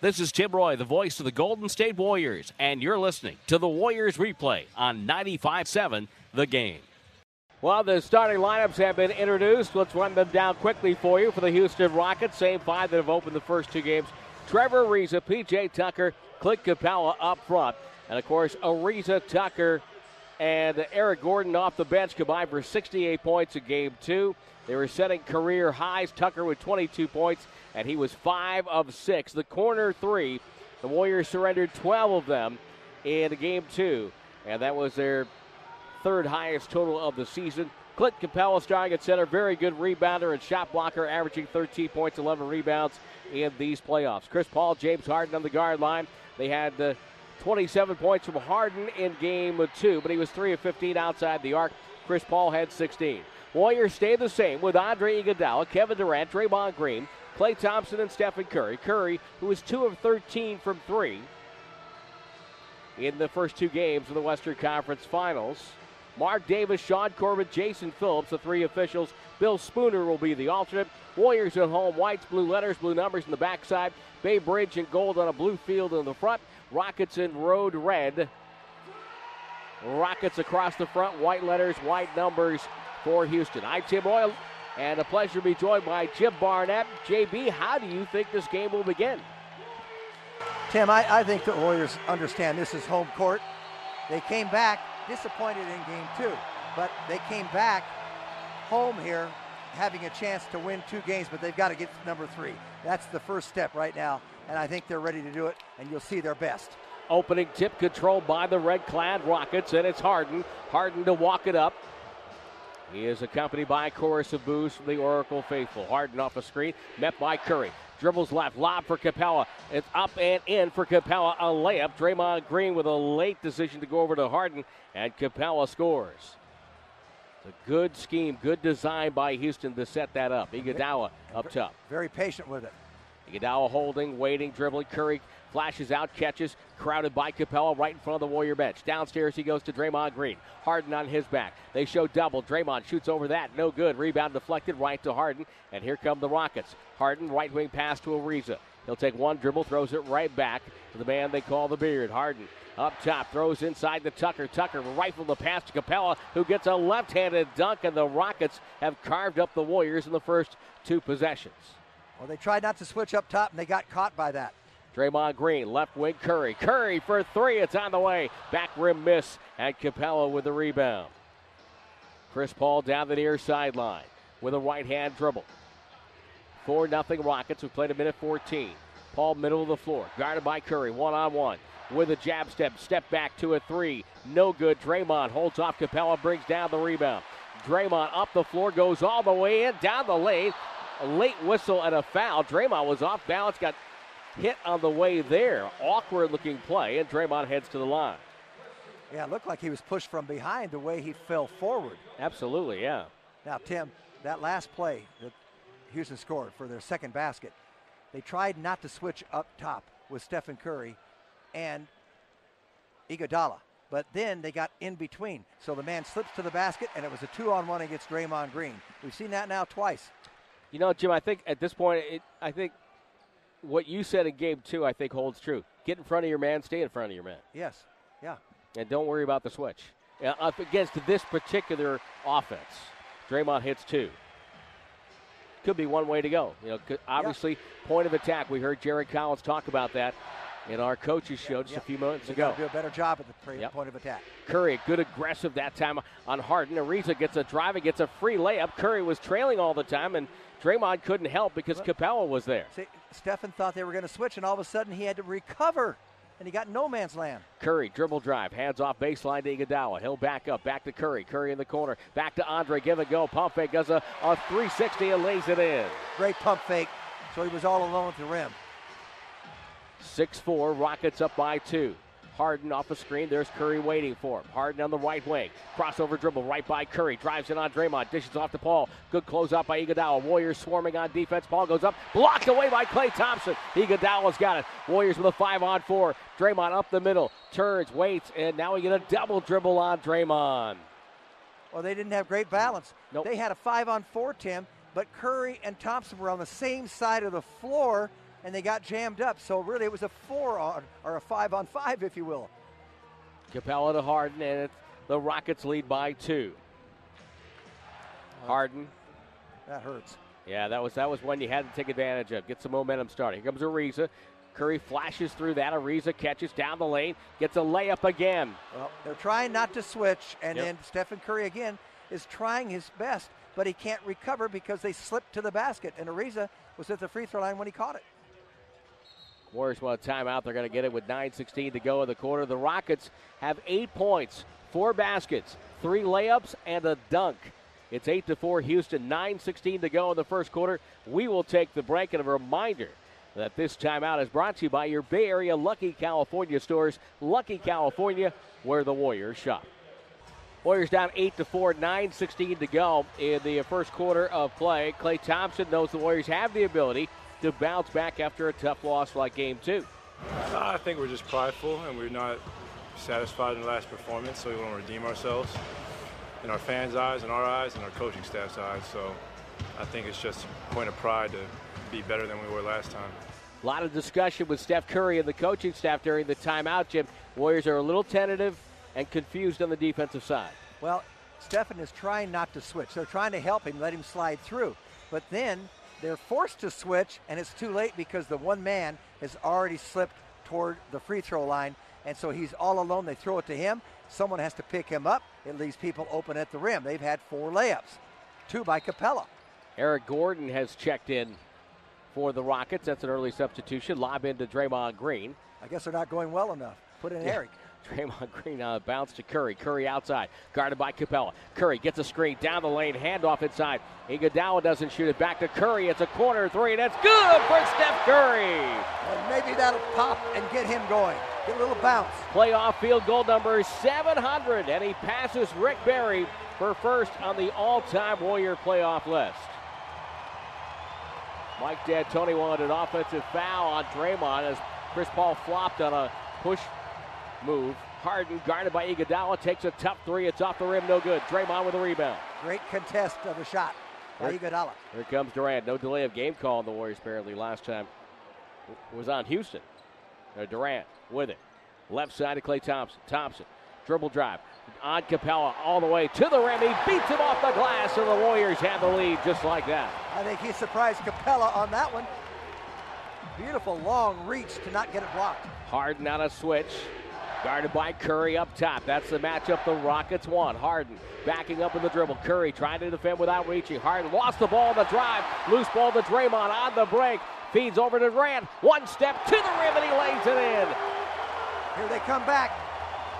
This is Tim Roye, the voice of the Golden State Warriors, and you're listening to the Warriors replay on 95.7 The Game. Well, the starting lineups have been introduced. Let's run them down quickly for you for the Houston Rockets. Same five that have opened the first two games. Trevor Ariza, P.J. Tucker, Clint Capela up front. And, of course, Ariza, Tucker, and Eric Gordon off the bench combined for 68 points in game two. They were setting career highs. Tucker with 22 points, and he was 5 of 6. The corner three, the Warriors surrendered 12 of them in game two, and that was their third highest total of the season. Clint Capela starting at center, very good rebounder and shot blocker, averaging 13 points, 11 rebounds in these playoffs. Chris Paul, James Harden on the guard line. They had uh, 27 points from Harden in game two, but he was 3 of 15 outside the arc. Chris Paul had 16. Warriors stay the same with Andre Iguodala, Kevin Durant, Draymond Green, Klay Thompson, and Stephen Curry. Curry, who was 2 of 13 from 3 in the first two games of the Western Conference Finals. Marc Davis, Sean Corbin, Jason Phillips, the three officials. Bill Spooner will be the alternate. Warriors at home, whites, blue letters, blue numbers in the backside. Bay Bridge in gold on a blue field in the front. Rockets in road red. Rockets across the front, white letters, white numbers for Houston. I'm Tim Roye, and a pleasure to be joined by Jim Barnett. JB, how do you think this game will begin? Tim, I, I think the Warriors understand this is home court. They came back disappointed in game two, but they came back home here having a chance to win two games, but they've got to get to number three. That's the first step right now, and I think they're ready to do it, and you'll see their best. Opening tip controlled by the red clad Rockets, and it's Harden. Harden to walk it up. He is accompanied by a chorus of boos from the Oracle faithful. Harden off a screen, met by Curry. Dribbles left, lob for Capela. It's up and in for Capela. A layup. Draymond Green with a late decision to go over to Harden, and Capela scores. It's a good scheme, good design by Houston to set that up. Iguodala up top. Very patient with it. Iguodala holding, waiting, dribbling. Curry flashes out, catches, crowded by Capela right in front of the Warrior bench. Downstairs he goes to Draymond Green. Harden on his back. They show double. Draymond shoots over that. No good. Rebound deflected right to Harden. And here come the Rockets. Harden, right wing pass to Ariza. He'll take one dribble, throws it right back to the man they call the Beard. Harden up top, throws inside the Tucker. Tucker rifle the pass to Capela, who gets a left handed dunk, and the Rockets have carved up the Warriors in the first two possessions. Well, they tried not to switch up top, and they got caught by that. Draymond Green, left wing Curry. Curry for three. It's on the way. Back rim miss. And Capela with the rebound. Chris Paul down the near sideline with a right hand dribble. 4 0 Rockets. We played a minute 14. Paul, middle of the floor. Guarded by Curry. One on one. With a jab step. Step back to a three. No good. Draymond holds off Capela. Brings down the rebound. Draymond up the floor. Goes all the way in. Down the lane. A late whistle and a foul. Draymond was off balance. Got hit on the way there. Awkward looking play, and Draymond heads to the line. Yeah, it looked like he was pushed from behind the way he fell forward. Absolutely, yeah. Now, Tim, that last play that Houston scored for their second basket, they tried not to switch up top with Stephen Curry and Iguodala. But then they got in between. So the man slips to the basket, and it was a two on one against Draymond Green. We've seen that now twice. You know, Jim, I think at this point, it, I think what you said in game two, I think holds true. Get in front of your man, stay in front of your man. Yes, yeah. And don't worry about the switch. Uh, up against this particular offense, Draymond hits two. Could be one way to go. You know, obviously, yeah. point of attack. We heard Jarron Collins talk about that in our coaches show just yep. a few moments ago. Do a better job at the yep. point of attack. Curry, good aggressive that time on Harden. Ariza gets a drive and gets a free layup. Curry was trailing all the time, and Draymond couldn't help because Capela was there. See, Stephen thought they were going to switch, and all of a sudden he had to recover, and he got no man's land. Curry, dribble drive, hands off baseline to Iguodala. He'll back up, back to Curry. Curry in the corner, back to Andre, give it go. Pump fake does a, a 360 and lays it in. Great pump fake, so he was all alone at the rim. 6 4, Rockets up by two. Harden off the screen. There's Curry waiting for him. Harden on the right wing. Crossover dribble right by Curry. Drives in on Draymond. Dishes off to Paul. Good closeout by Iguodala. Warriors swarming on defense. Paul goes up. Blocked away by Klay Thompson. Iguodala's got it. Warriors with a five on four. Draymond up the middle. Turns, waits, and now we get a double dribble on Draymond. Well, they didn't have great balance. Nope. They had a five on four, Tim, but Curry and Thompson were on the same side of the floor and they got jammed up. So really, it was a four on or a five on five, if you will. Capela to Harden, and it's the Rockets lead by two. Harden. That hurts. Yeah, that was that was one you had to take advantage of. Get some momentum started. Here comes Ariza. Curry flashes through that. Ariza catches down the lane, gets a layup again. Well, they're trying not to switch, and Yep. then Stephen Curry again is trying his best, but he can't recover because they slipped to the basket, and Ariza was at the free throw line when he caught it. Warriors want a timeout. They're going to get it with 9.16 to go in the quarter. The Rockets have eight points, four baskets, three layups, and a dunk. It's 8 to 4 Houston, 9.16 to go in the first quarter. We will take the break. And a reminder that this timeout is brought to you by your Bay Area Lucky California stores. Lucky California, where the Warriors shop. Warriors down 8 to 4, 9.16 to go in the first quarter of play. Klay Thompson knows the Warriors have the ability to bounce back after a tough loss like game two. I think we're just prideful and we're not satisfied in the last performance, so we want to redeem ourselves in our fans' eyes, in our eyes, and our coaching staff's eyes. So I think it's just a point of pride to be better than we were last time. A lot of discussion with Steph Curry and the coaching staff during the timeout, Jim. Warriors are a little tentative and confused on the defensive side. Well, Stephen is trying not to switch. They're trying to help him, let him slide through. But then they're forced to switch, and it's too late because the one man has already slipped toward the free throw line, and so he's all alone. They throw it to him. Someone has to pick him up. It leaves people open at the rim. They've had four layups, two by Capela. Eric Gordon has checked in for the Rockets. That's an early substitution. Lob into Draymond Green. I guess they're not going well enough. Put in Yeah. Eric. Draymond Green uh, bounce to Curry. Curry outside, guarded by Capela. Curry gets a screen down the lane, handoff inside. Iguodala doesn't shoot it. Back to Curry. It's a corner three, and it's good for Steph Curry. And maybe that'll pop and get him going. Get a little bounce. Playoff field goal number 700, and he passes Rick Barry for first on the all-time Warrior playoff list. Mike D'Antoni wanted an offensive foul on Draymond as Chris Paul flopped on a push move. Harden, guarded by Iguodala, takes a tough three. It's off the rim, no good. Draymond with a rebound. Great contest of the shot by Rick- Iguodala. Here comes Durant. No delay of game call on the Warriors apparently last time was on Houston. Uh, Durant with it. Left side to Klay Thompson. Thompson. Dribble drive. On Capela all the way to the rim. He beats him off the glass, and the Warriors have the lead just like that. I think he surprised Capela on that one. Beautiful long reach to not get it blocked. Harden on a switch. Guarded by Curry up top. That's the matchup the Rockets want. Harden backing up in the dribble. Curry trying to defend without reaching. Harden lost the ball on the drive. Loose ball to Draymond on the break. Feeds over to Durant. One step to the rim and he lays it in. Here they come back.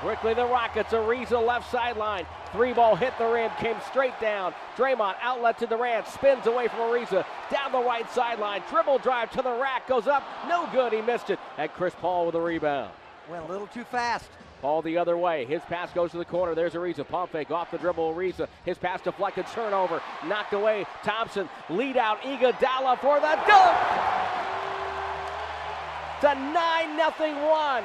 Quickly the Rockets. Ariza left sideline. Three ball hit the rim. Came straight down. Draymond outlet to Durant. Spins away from Ariza. Down the right sideline. Dribble drive to the rack. Goes up. No good. He missed it. And Chris Paul with a rebound. Went a little too fast. Paul the other way. His pass goes to the corner. There's Ariza. Pump fake off the dribble. Ariza. His pass deflected. Turnover. Knocked away. Thompson. Lead out. Iguodala for the dunk. A 9 0 run.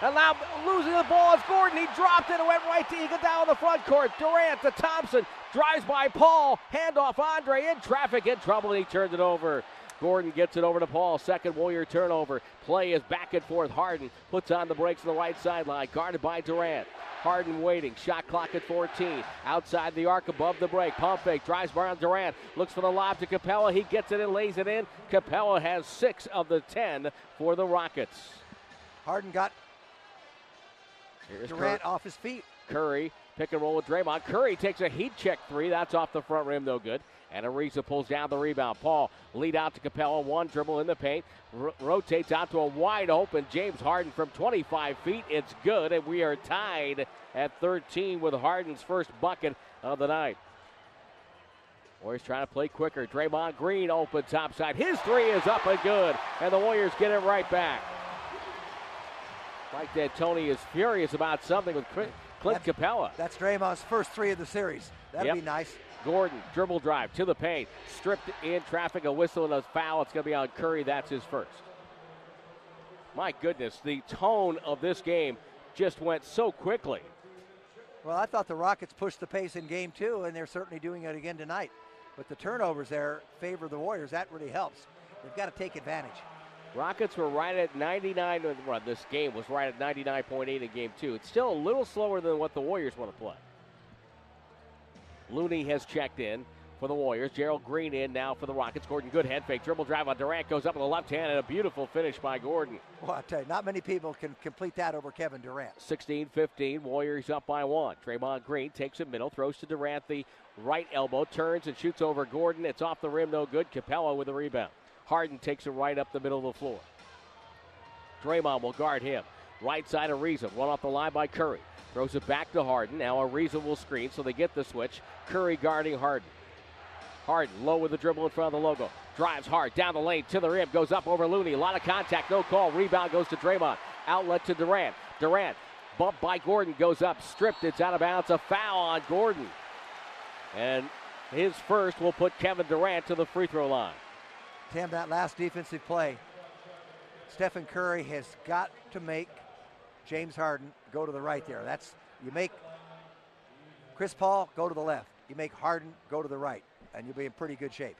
And now losing the ball is Gordon. He dropped it and went right to Iguodala in the front court. Durant to Thompson. Drives by Paul. Handoff Andre in traffic. In trouble. And he turns it over. Gordon gets it over to Paul. Second Warrior turnover. Play is back and forth. Harden puts on the brakes on the right sideline. Guarded by Durant. Harden waiting. Shot clock at 14. Outside the arc above the break. Pump fake. Drives by on Durant. Looks for the lob to Capela. He gets it and lays it in. Capela has six of the ten for the Rockets. Harden got Here's Durant Cur- off his feet. Curry. Pick and roll with Draymond. Curry takes a heat check three. That's off the front rim, no good. And Ariza pulls down the rebound. Paul lead out to Capela. One dribble in the paint. R- rotates out to a wide open James Harden from 25 feet. It's good. And we are tied at 13 with Harden's first bucket of the night. Warriors trying to play quicker. Draymond Green open topside. His three is up and good, and the Warriors get it right back. Mike D'Antoni is furious about something with Clint that's, Capela. That's Draymond's first three of the series. That'd yep. be nice. Gordon, dribble drive to the paint, stripped in traffic, a whistle and a foul. It's going to be on Curry. That's his first. My goodness, the tone of this game just went so quickly. Well, I thought the Rockets pushed the pace in game two, and they're certainly doing it again tonight. But the turnovers there favor the Warriors. That really helps. They've got to take advantage. Rockets were right at 99. Well, this game was right at 99.8 in game two. It's still a little slower than what the Warriors want to play. Looney has checked in for the Warriors. Gerald Green in now for the Rockets. Gordon, good head fake. Dribble drive on Durant. Goes up with the left hand and a beautiful finish by Gordon. Well, I tell you, not many people can complete that over Kevin Durant. 16 15. Warriors up by one. Draymond Green takes it middle, throws to Durant the right elbow, turns and shoots over Gordon. It's off the rim, no good. Capela with the rebound. Harden takes it right up the middle of the floor. Draymond will guard him. Right side of Reason. One off the line by Curry. Throws it back to Harden. Now a reasonable screen, so they get the switch. Curry guarding Harden. Harden low with the dribble in front of the logo. Drives hard down the lane to the rim. Goes up over Looney. A lot of contact, no call. Rebound goes to Draymond. Outlet to Durant. Durant bumped by Gordon. Goes up, stripped. It's out of bounds. A foul on Gordon. And his first will put Kevin Durant to the free throw line. Tim, that last defensive play, Stephen Curry has got to make James Harden go to the right there. That's you make Chris Paul go to the left. You make Harden go to the right, and you'll be in pretty good shape.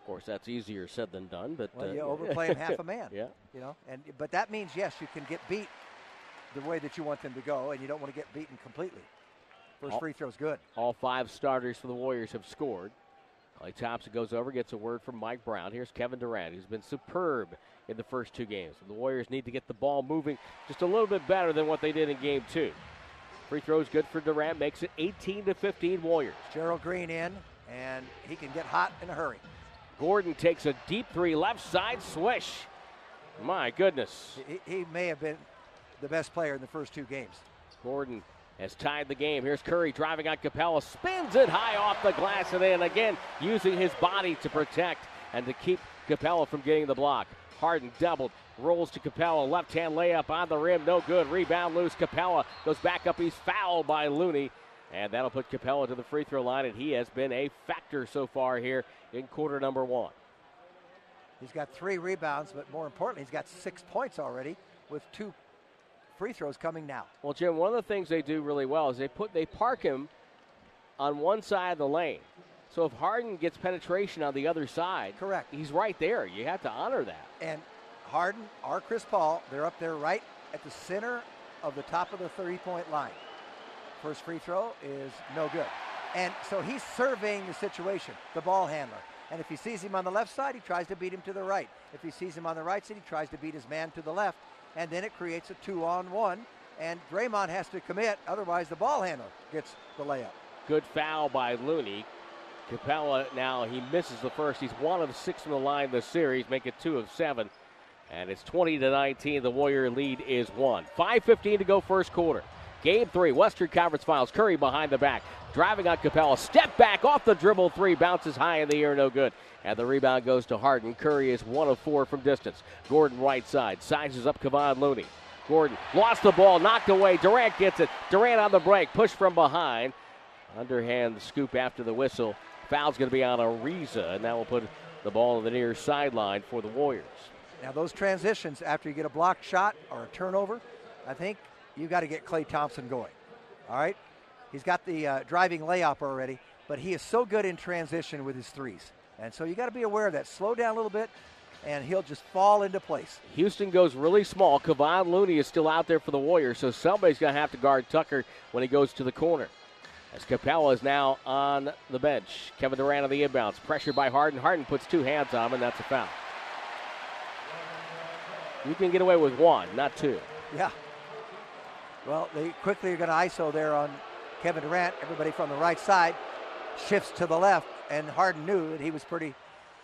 Of course, that's easier said than done, but well, uh, you overplay him half a man. Yeah, you know, and but that means yes, you can get beat the way that you want them to go, and you don't want to get beaten completely. First all, free throw's good. All five starters for the Warriors have scored. Klay Thompson goes over, gets a word from Mike Brown. Here's Kevin Durant, who's been superb in the first two games. The Warriors need to get the ball moving just a little bit better than what they did in game two. Free throws good for Durant, makes it 18 to 15 Warriors. Gerald Green in, and he can get hot in a hurry. Gordon takes a deep three, left side swish. My goodness. He, he may have been the best player in the first two games. Gordon has tied the game. Here's Curry driving on Capela, spins it high off the glass and in. Again, using his body to protect and to keep Capela from getting the block. Harden doubled, rolls to Capela, left hand layup on the rim, no good. Rebound loose. Capela goes back up. He's fouled by Looney. And that'll put Capela to the free throw line, and he has been a factor so far here in quarter number one. He's got three rebounds, but more importantly, he's got six points already with two free throws coming now. Well, Jim, one of the things they do really well is they put they park him on one side of the lane. So if Harden gets penetration on the other side, correct, he's right there. You have to honor that. And Harden or Chris Paul, they're up there right at the center of the top of the three-point line. First free throw is no good. And so he's surveying the situation, the ball handler. And if he sees him on the left side, he tries to beat him to the right. If he sees him on the right side, he tries to beat his man to the left and then it creates a two on one. And Draymond has to commit, otherwise, the ball handler gets the layup. Good foul by Looney. Capela now, he misses the first. He's one of six from the line this series, make it two of seven. And it's 20 to 19. The Warrior lead is one. 5.15 to go first quarter. Game three, Western Conference Finals. Curry behind the back, driving on Capela. Step back off the dribble three, bounces high in the air, no good. And the rebound goes to Harden. Curry is one of four from distance. Gordon right side. Sizes up Kevon Looney. Gordon lost the ball, knocked away. Durant gets it. Durant on the break, push from behind. Underhand scoop after the whistle. Foul's going to be on Ariza, and that will put the ball on the near sideline for the Warriors. Now, those transitions after you get a blocked shot or a turnover, I think you got to get Klay Thompson going. All right? He's got the uh, driving layup already, but he is so good in transition with his threes. And so you got to be aware of that. Slow down a little bit, and he'll just fall into place. Houston goes really small. Kevon Looney is still out there for the Warriors, so somebody's going to have to guard Tucker when he goes to the corner. As Capela is now on the bench. Kevin Durant on the inbounds. Pressured by Harden. Harden puts two hands on him, and that's a foul. You can get away with one, not two. Yeah. Well, they quickly are going to ISO there on Kevin Durant. Everybody from the right side shifts to the left and Harden knew that he was pretty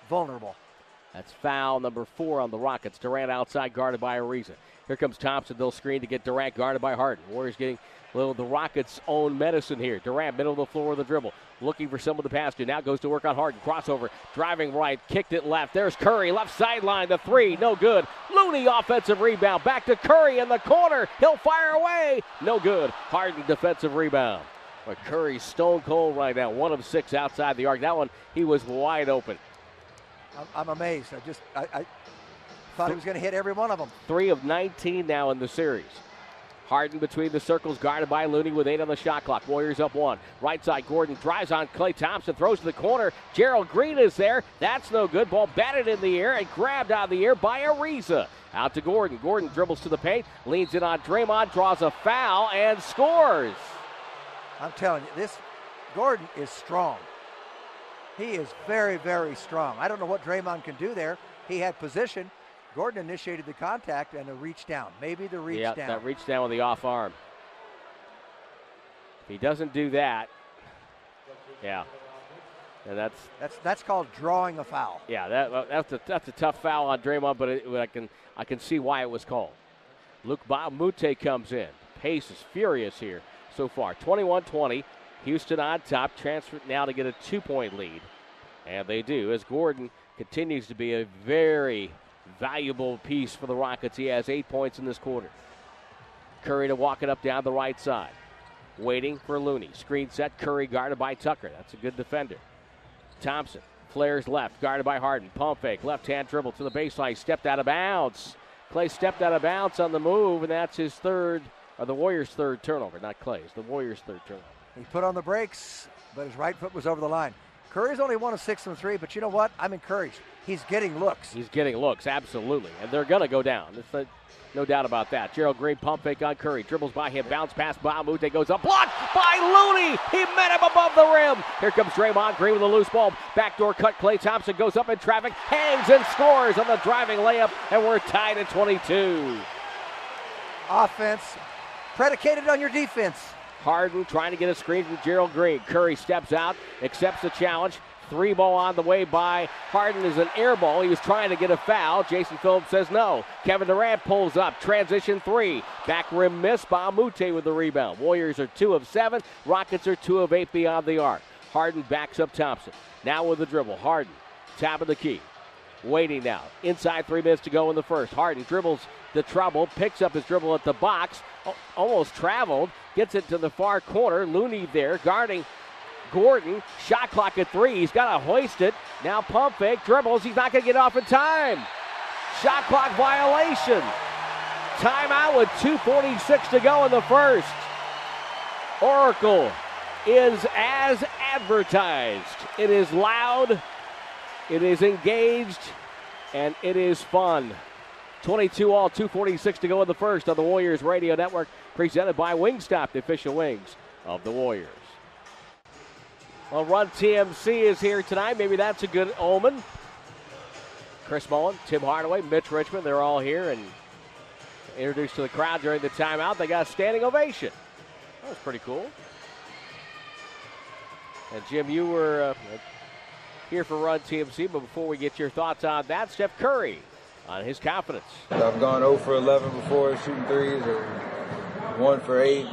vulnerable. That's foul number four on the Rockets. Durant outside, guarded by Ariza. Here comes Thompson. They'll screen to get Durant guarded by Harden. Warriors getting a little the Rockets' own medicine here. Durant, middle of the floor with the dribble, looking for someone to pass to. Now goes to work on Harden. Crossover, driving right, kicked it left. There's Curry, left sideline. The three, no good. Looney offensive rebound. Back to Curry in the corner. He'll fire away. No good. Harden defensive rebound. But Curry stone cold right now. One of six outside the arc. That one, he was wide open. I'm, amazed. I just I, I thought he was going to hit every one of them. Three of 19 now in the series. Harden between the circles, guarded by Looney with eight on the shot clock. Warriors up one. Right side, Gordon drives on Klay Thompson, throws to the corner. Gerald Green is there. That's no good. Ball batted in the air and grabbed out of the air by Ariza. Out to Gordon. Gordon dribbles to the paint, leans in on Draymond, draws a foul, and scores. I'm telling you, this Gordon is strong. He is very, very strong. I don't know what Draymond can do there. He had position. Gordon initiated the contact and a reach down. Maybe the reach down. yeah, down. that reach down with the off arm. If he doesn't do that, yeah. And that's that's that's called drawing a foul. Yeah, that, that's a that's a tough foul on Draymond, but it, I can I can see why it was called. Luke a comes in. Pace is furious here so far. 21-20. Houston on top. Transferred now to get a two-point lead, and they do as Gordon continues to be a very valuable piece for the Rockets. He has eight points in this quarter. Curry to walk it up down the right side. Waiting for Looney. Screen set. Curry guarded by Tucker. That's a good defender. Thompson flares left, guarded by Harden. Pump fake, left hand dribble to the baseline, stepped out of bounds. Klay stepped out of bounds on the move, and that's his third, or the Warriors' third turnover, not Klay's. the Warriors' third turnover. He put on the brakes, but his right foot was over the line. Curry's only one of six from three, but you know what? I'm encouraged. He's getting looks. He's getting looks, absolutely. And they're going to go down. A, no doubt about that. Gerald Green pump fake on Curry. Dribbles by him, bounce pass. A goes up. Blocked by Looney. He met him above the rim. Here comes Draymond Green with a loose ball. Backdoor cut. Klay Thompson goes up in traffic, hangs and scores on the driving layup, and we're tied at 22. Offense predicated on your defense. Harden trying to get a screen from Gerald Green. Curry steps out, accepts the challenge. Three ball on the way by Harden is an air ball. He was trying to get a foul. Jason Phillips says no. Kevin Durant pulls up. Transition three. Back rim miss. Mbah a with the rebound. Warriors are two of seven. Rockets are two of eight beyond the arc. Harden backs up Thompson. Now with the dribble. Harden. Tap of the key. Waiting now. Inside three minutes to go in the first. Harden dribbles the trouble, picks up his dribble at the box, almost traveled, gets it to the far corner. Looney there guarding Gordon. Shot clock at three. He's got to hoist it. Now pump fake, dribbles. He's not going to get off in time. Shot clock violation. Timeout with 2.46 to go in the first. Oracle is as advertised. It is loud, it is engaged, and it is fun. 22 all, 246 to go in the first on the Warriors Radio Network, presented by Wingstop, the official wings of the Warriors. Well, Run TMC is here tonight. Maybe that's a good omen. Chris Mullin, Tim Hardaway, Mitch Richmond, they're all here and introduced to the crowd during the timeout. They got a standing ovation. That was pretty cool. And Jim, you were uh, here for Run TMC, but before we get your thoughts on that, Steph Curry on his confidence. I've gone 0 for 11 before shooting threes or 1 for 8,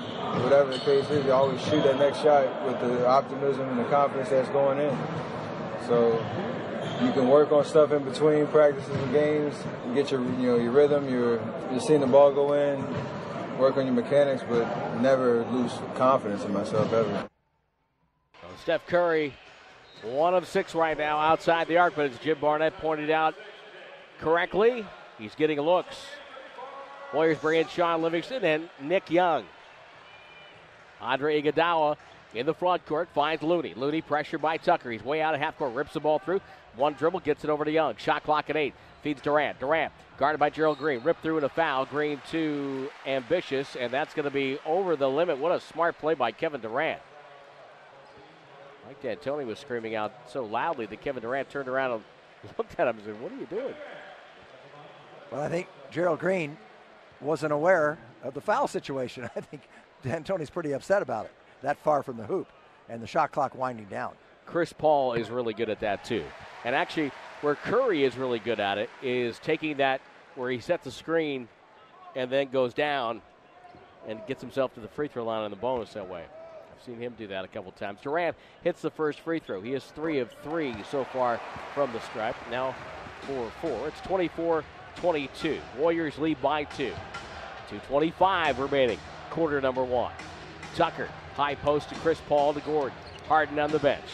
whatever the case is. You always shoot that next shot with the optimism and the confidence that's going in. So you can work on stuff in between practices and games, and get your you know your rhythm, your you're seeing the ball go in, work on your mechanics, but never lose confidence in myself ever. Steph Curry, one of six right now outside the arc, but as Jim Barnett pointed out, correctly. He's getting looks. Warriors bring in Shaun Livingston and Nick Young. Andre Iguodala in the front court finds Looney. Looney pressured by Tucker. He's way out of half court, rips the ball through. One dribble, gets it over to Young. Shot clock at eight. Feeds Durant. Durant guarded by Gerald Green. Ripped through in a foul. Green too ambitious, and that's going to be over the limit. What a smart play by Kevin Durant. Mike D'Antoni was screaming out so loudly that Kevin Durant turned around and looked at him and said, What are you doing? Well, I think Gerald Green wasn't aware of the foul situation. I think D'Antoni's pretty upset about it. That far from the hoop, and the shot clock winding down. Chris Paul is really good at that too. And actually, where Curry is really good at it is taking that where he sets the screen and then goes down and gets himself to the free throw line on the bonus that way. I've seen him do that a couple times. Durant hits the first free throw. He is three of three so far from the stripe. Now four four. It's 24 22. Warriors lead by two. 2.25 remaining, quarter number one. Tucker, high post to Chris Paul to Gordon. Harden on the bench.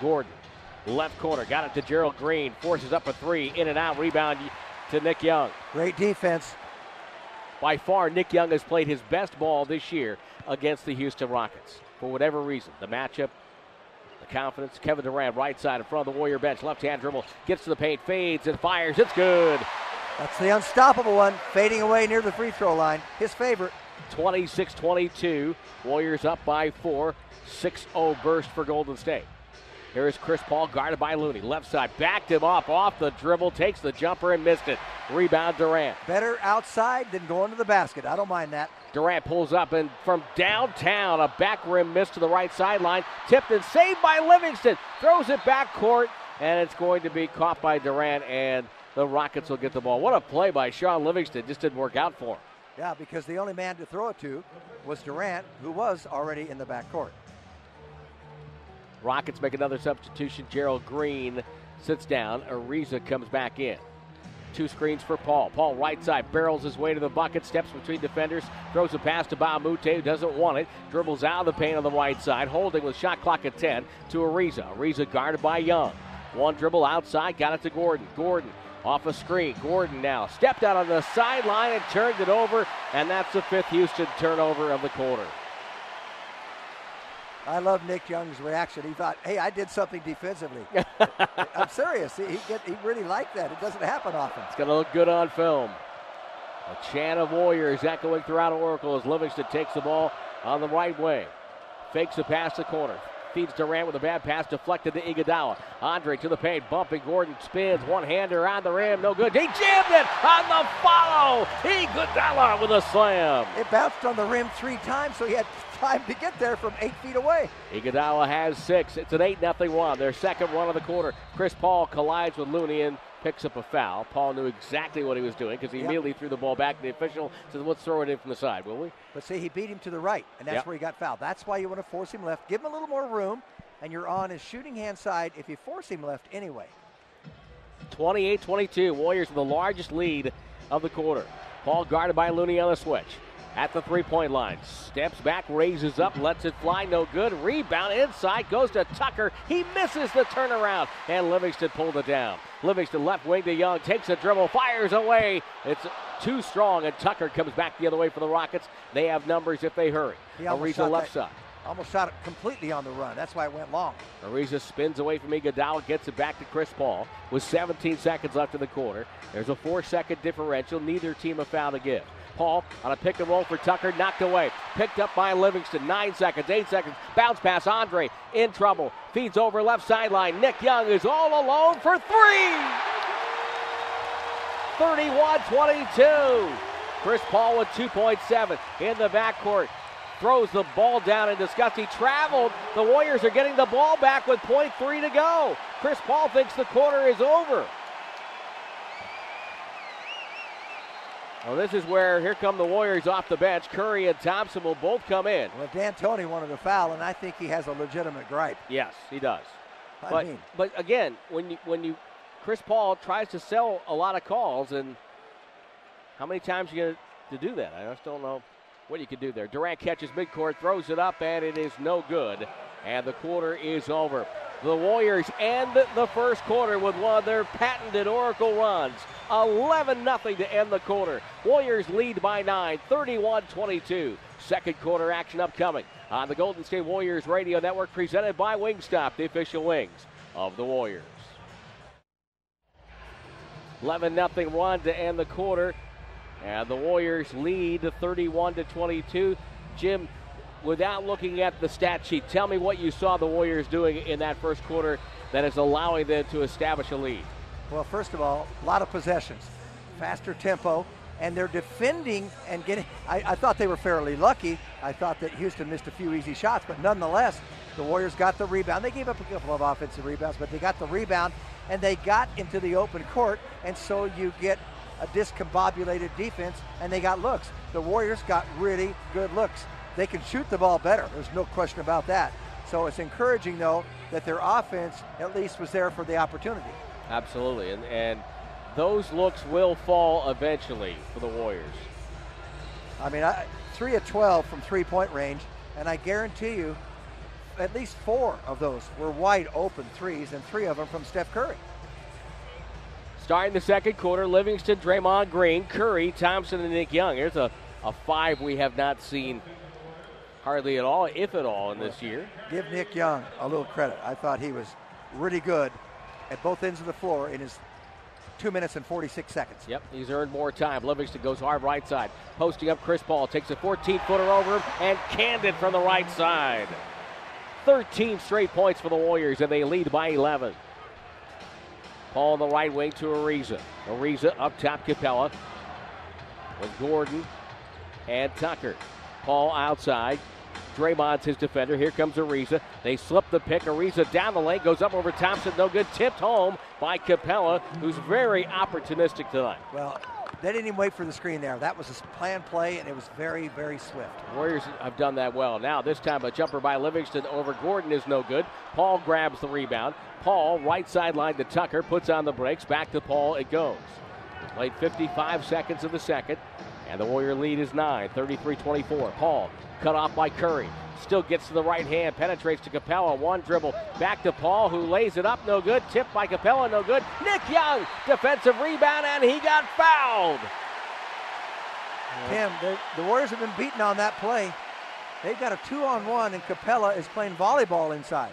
Gordon, left corner, got it to Gerald Green, forces up a three, in and out, rebound to Nick Young. Great defense. By far, Nick Young has played his best ball this year against the Houston Rockets. For whatever reason, the matchup, the confidence. Kevin Durant, right side in front of the Warrior bench, left hand dribble, gets to the paint, fades and fires. It's good. That's the unstoppable one, fading away near the free throw line. His favorite. 26 22. Warriors up by four. 6 0 burst for Golden State. Here is Chris Paul guarded by Looney. Left side, backed him off, off the dribble, takes the jumper and missed it. Rebound Durant. Better outside than going to the basket. I don't mind that. Durant pulls up and from downtown, a back rim miss to the right sideline. Tipped and saved by Livingston. Throws it back court, and it's going to be caught by Durant, and the Rockets will get the ball. What a play by Shaun Livingston. Just didn't work out for him. Yeah, because the only man to throw it to was Durant, who was already in the backcourt. Rockets make another substitution. Gerald Green sits down. Ariza comes back in. Two screens for Paul. Paul right side barrels his way to the bucket, steps between defenders, throws a pass to a who doesn't want it, dribbles out of the paint on the right side, holding with shot clock at 10 to Ariza. Ariza guarded by Young. One dribble outside, got it to Gordon. Gordon off a screen. Gordon now stepped out on the sideline and turned it over, and that's the fifth Houston turnover of the quarter. I love Nick Young's reaction. He thought, "Hey, I did something defensively." I'm serious. He get, he really liked that. It doesn't happen often. It's going to look good on film. A chant of Warriors echoing throughout Oracle as Livingston takes the ball on the right wing. Fakes a pass to corner. Feeds Durant with a bad pass deflected to Iguodala. Andre to the paint, bumping. Gordon spins, one hander on the rim, no good. He jammed it on the follow. Iguodala with a slam. It bounced on the rim three times, so he had time to get there from eight feet away. Iguodala has six. It's an 8 0 run. Their second run of the quarter. Chris Paul collides with Looney and picks up a foul. Paul knew exactly what he was doing because he yep. immediately threw the ball back to the official. Says, let's throw it in from the side, will we? But see, he beat him to the right, and that's yep. where he got fouled. That's why you want to force him left. Give him a little more room, and you're on his shooting hand side if you force him left anyway. 28 22. Warriors with the largest lead of the quarter. Paul guarded by Looney on the switch at the three point line. Steps back, raises up, lets it fly, no good. Rebound inside, goes to Tucker. He misses the turnaround, and Livingston pulled it down. Livingston left wing to Young, takes a dribble, fires away. It's too strong, and Tucker comes back the other way for the Rockets. They have numbers if they hurry. Ariza left side. Almost shot it completely on the run. That's why it went long. Ariza spins away from Iguodala, gets it back to Chris Paul with 17 seconds left in the quarter. There's a four-second differential. Neither team a foul to give. Paul on a pick and roll for Tucker, knocked away. Picked up by Livingston. Nine seconds, eight seconds. Bounce pass. Andre in trouble. Feeds over left sideline. Nick Young is all alone for three. 31 22. Chris Paul with 2.7 in the backcourt. Throws the ball down in disgust. He traveled. The Warriors are getting the ball back with 0.3 to go. Chris Paul thinks the quarter is over. Well, this is where here come the Warriors off the bench. Curry and Thompson will both come in. Well, D'Antoni wanted a foul, and I think he has a legitimate gripe. Yes, he does. I but mean. but again, when you when you Chris Paul tries to sell a lot of calls, and how many times you going to do that? I just don't know what you can do there. Durant catches midcourt, throws it up, and it is no good. And the quarter is over. The Warriors end the first quarter with one of their patented Oracle runs. 11 0 to end the quarter. Warriors lead by 9, 31 22. Second quarter action upcoming on the Golden State Warriors Radio Network, presented by Wingstop, the official wings of the Warriors. 11 0 run to end the quarter. And the Warriors lead 31 to 22. Jim, without looking at the stat sheet, tell me what you saw the Warriors doing in that first quarter that is allowing them to establish a lead. Well, first of all, a lot of possessions, faster tempo, and they're defending and getting. I, I, thought they were fairly lucky. I thought that Houston missed a few easy shots, but nonetheless, the Warriors got the rebound. They gave up a couple of offensive rebounds, but they got the rebound and they got into the open court, and so you get a discombobulated defense, and they got looks. The Warriors got really good looks. They can shoot the ball better. There's no question about that. So it's encouraging, though, that their offense at least was there for the opportunity. Absolutely. And, and those looks will fall eventually for the Warriors. I mean, I, 3 of 12 from three point range, and I guarantee you at least four of those were wide open threes, and three of them from Steph Curry. Starting the second quarter, Livingston, Draymond Green, Curry, Thompson, and Nick Young. Here's a, a five we have not seen hardly at all, if at all, in this year. Give Nick Young a little credit. I thought he was really good at both ends of the floor in his two minutes and 46 seconds. Yep, he's earned more time. Livingston goes hard right side. Posting up Chris Paul, takes a 14 footer over and canned it from the right side. 13 straight points for the Warriors, and they lead by 11. Paul on the right wing to Ariza. Ariza up top, Capela with Gordon and Tucker. Paul outside. Draymond's his defender. Here comes Ariza. They slip the pick. Ariza down the lane, goes up over Thompson. No good. Tipped home by Capela, who's very opportunistic tonight. Well, they didn't even wait for the screen there. That was a planned play, and it was very, very swift. Warriors have done that well. Now, this time a jumper by Livingston over Gordon is no good. Paul grabs the rebound. Paul, right sideline to Tucker, puts on the brakes. Back to Paul it goes. Played 55 seconds of the second, and the Warrior lead is 9, 33 24. Paul cut off by Curry. Still gets to the right hand, penetrates to Capela. One dribble back to Paul, who lays it up. No good. Tipped by Capela. No good. Nick Young, defensive rebound, and he got fouled. Tim, the, the Warriors have been beaten on that play. They've got a two on one, and Capela is playing volleyball inside.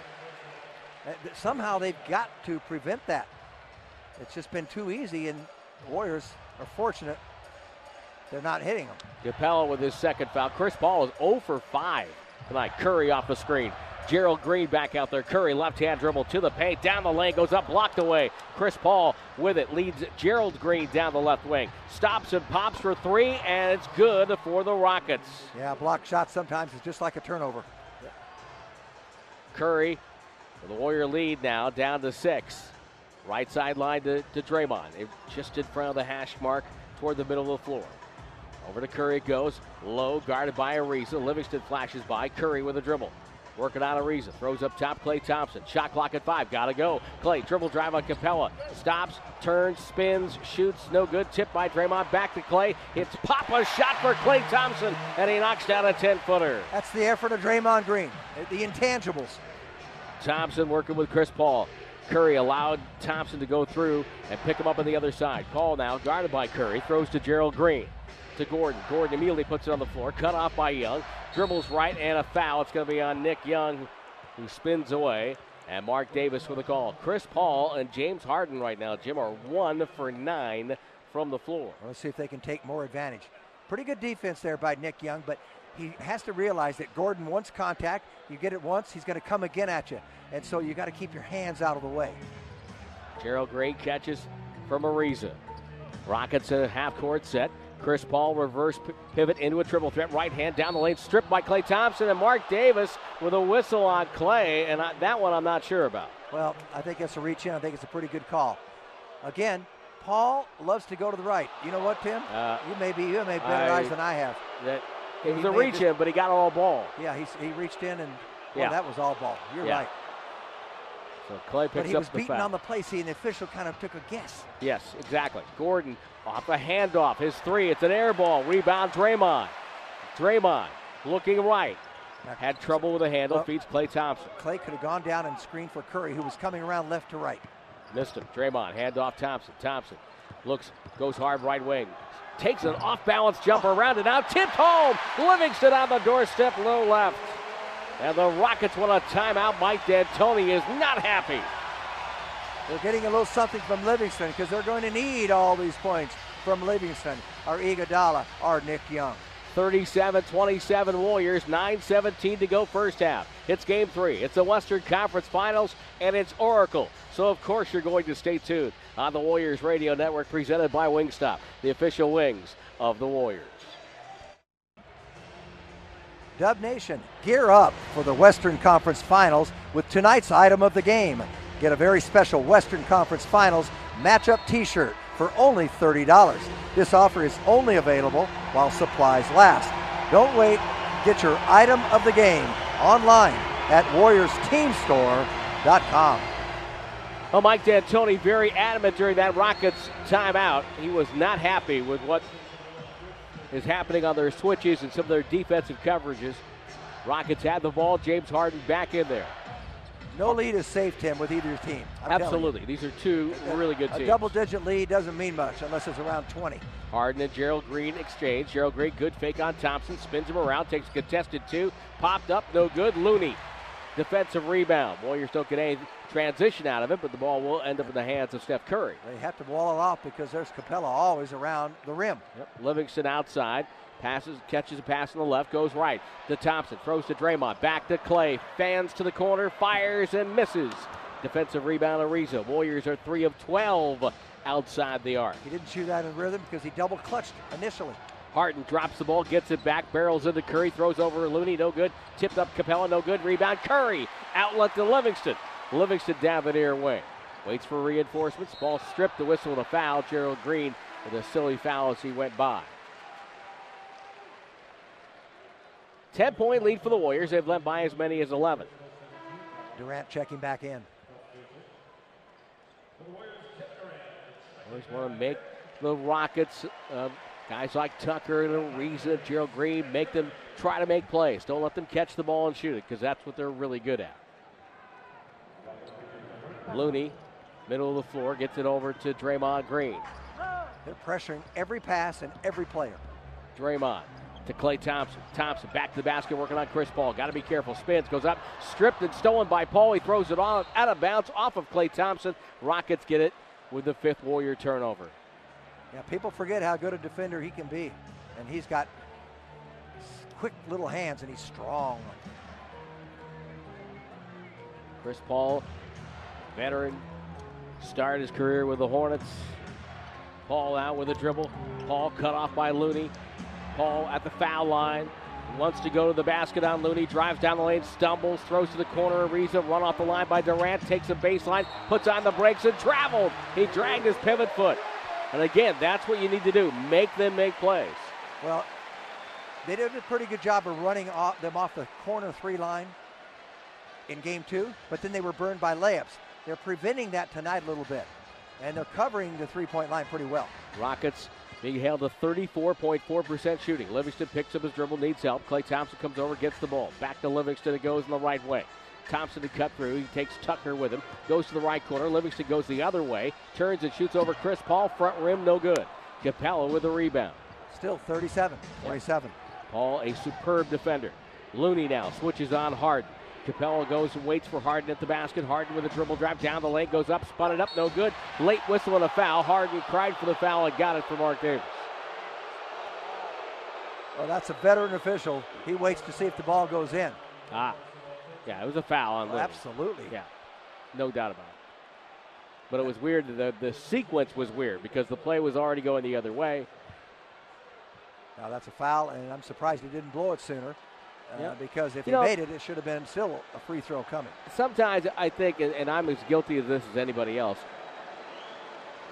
Somehow they've got to prevent that. It's just been too easy, and Warriors are fortunate they're not hitting them. Capela with his second foul. Chris Paul is 0 for 5 tonight. Curry off the screen. Gerald Green back out there. Curry left hand dribble to the paint. Down the lane, goes up, blocked away. Chris Paul with it leads Gerald Green down the left wing. Stops and pops for three, and it's good for the Rockets. Yeah, block shot sometimes is just like a turnover. Curry, the Warrior lead now down to six. Right sideline to, to Draymond. just in front of the hash mark toward the middle of the floor. Over to Curry it goes. Low, guarded by Ariza. Livingston flashes by. Curry with a dribble. Working on Ariza. Throws up top. Klay Thompson. Shot clock at five. Gotta go. Klay, dribble drive on Capela. Stops, turns, spins, shoots. No good. Tip by Draymond. Back to Klay. It's Papa's shot for Klay Thompson. And he knocks down a 10 footer. That's the effort of Draymond Green. The intangibles. Thompson working with Chris Paul. Curry allowed Thompson to go through and pick him up on the other side. Paul now guarded by Curry. Throws to Gerald Green to Gordon. Gordon immediately puts it on the floor. Cut off by Young. Dribbles right and a foul. It's going to be on Nick Young, who spins away. And Marc Davis with a call. Chris Paul and James Harden right now, Jim, are one for nine from the floor. Let's see if they can take more advantage. Pretty good defense there by Nick Young, but he has to realize that Gordon wants contact. You get it once, he's going to come again at you. And so you got to keep your hands out of the way. Gerald Green catches from Ariza. Rockets a half court set. Chris Paul reverse pivot into a triple threat. Right hand down the lane, stripped by Klay Thompson and Marc Davis with a whistle on Klay, and I, that one I'm not sure about. Well, I think it's a reach in. I think it's a pretty good call. Again, Paul loves to go to the right. You know what, Tim? Uh, you may be you may have better I, eyes than I have. That it was he a reach just, in, but he got all ball. Yeah, he, he reached in and well, yeah. that was all ball. You're yeah. right. So Klay picks but he was beaten foul. on the play. See, and the official kind of took a guess. Yes, exactly. Gordon off a handoff. His three. It's an air ball. Rebound Draymond. Draymond looking right. Had trouble with the handle. Well, feeds Klay Thompson. Klay could have gone down and screened for Curry, who was coming around left to right. Missed him. Draymond handoff Thompson. Thompson looks, goes hard right wing. Takes an off balance jumper around it out. Tipped home. Livingston on the doorstep, low left. And the Rockets want a timeout. Mike D'Antoni is not happy. They're getting a little something from Livingston because they're going to need all these points from Livingston, or Iguodala, or Nick Young. 37 27 Warriors, 9 17 to go first half. It's game three. It's the Western Conference Finals, and it's Oracle. So, of course, you're going to stay tuned on the Warriors Radio Network presented by Wingstop, the official wings of the Warriors. Dub Nation, gear up for the Western Conference Finals with tonight's item of the game. Get a very special Western Conference Finals matchup t shirt for only $30. This offer is only available while supplies last. Don't wait. Get your item of the game online at warriorsteamstore.com. Well, Mike D'Antoni very adamant during that Rockets timeout. He was not happy with what is happening on their switches and some of their defensive coverages. Rockets had the ball. James Harden back in there. No lead is safe, Tim, with either team. I'm Absolutely. These are two really good teams. A double digit lead doesn't mean much unless it's around 20. Harden and Gerald Green exchange. Gerald Green, good fake on Thompson, spins him around, takes a contested two, popped up, no good. Looney, defensive rebound. Warriors don't get any transition out of it, but the ball will end up in the hands of Steph Curry. They have to wall it off because there's Capela always around the rim. Yep. Livingston outside. Passes, catches a pass on the left, goes right to Thompson, throws to Draymond, back to Klay, fans to the corner, fires and misses. Defensive rebound, Ariza. Warriors are 3 of 12 outside the arc. He didn't shoot that in rhythm because he double clutched initially. Harden drops the ball, gets it back, barrels into Curry, throws over Looney, no good. Tipped up Capela, no good. Rebound, Curry. Outlet to Livingston. Livingston down the near wing. Waits for reinforcements. Ball stripped, the whistle and a foul. Gerald Green with a silly foul as he went by. 10 point lead for the Warriors. They've led by as many as 11. Durant checking back in. Always want to make the Rockets, uh, guys like Tucker and Ariza, Gerald Green, make them try to make plays. Don't let them catch the ball and shoot it because that's what they're really good at. Looney, middle of the floor, gets it over to Draymond Green. They're pressuring every pass and every player. Draymond to Klay Thompson. Thompson back to the basket, working on Chris Paul. Got to be careful. Spins, goes up, stripped and stolen by Paul. He throws it on out of bounds off of Klay Thompson. Rockets get it with the fifth Warrior turnover. Yeah, people forget how good a defender he can be, and he's got quick little hands and he's strong. Chris Paul, veteran, started his career with the Hornets. Paul out with a dribble. Paul cut off by Looney. Paul at the foul line. Wants to go to the basket on Looney. Drives down the lane, stumbles, throws to the corner. Ariza run off the line by Durant. Takes a baseline, puts on the brakes and traveled. He dragged his pivot foot. And again, that's what you need to do. Make them make plays. Well, they did a pretty good job of running off them off the corner three line in game two, but then they were burned by layups. They're preventing that tonight a little bit. And they're covering the three point line pretty well. Rockets being held to 34.4% shooting. Livingston picks up his dribble, needs help. Klay Thompson comes over, gets the ball. Back to Livingston, it goes in the right way. Thompson to cut through. He takes Tucker with him. Goes to the right corner. Livingston goes the other way. Turns and shoots over Chris Paul. Front rim, no good. Capela with a rebound. Still 37 27. Paul, a superb defender. Looney now switches on Harden. Capela goes and waits for Harden at the basket. Harden with a dribble drive down the lane, goes up, spun it up, no good. Late whistle and a foul. Harden cried for the foul and got it for Marc Davis. Well, that's a veteran official. He waits to see if the ball goes in. Ah, yeah, it was a foul on Looney. Absolutely. Yeah, no doubt about it. But it was weird. The, the sequence was weird because the play was already going the other way. Now that's a foul, and I'm surprised he didn't blow it sooner. Uh, Yeah. Because if You he know- made it, it should have been still a free throw coming. Sometimes I think, and I'm as guilty of this as anybody else,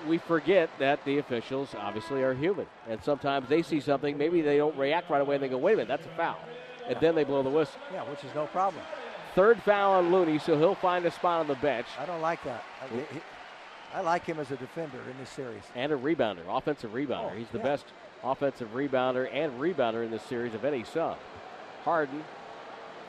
we forget that the officials obviously are human. And sometimes they see something, maybe they don't react right away, and they go, wait a minute, that's a foul. And then they blow the whistle. Yeah, which is no problem. Third foul on Looney, so he'll find a spot on the bench. I don't like that. I, I like him as a defender in this series. And a rebounder, offensive rebounder. Oh, He's the yeah. best offensive rebounder and rebounder in this series of any sub. Harden,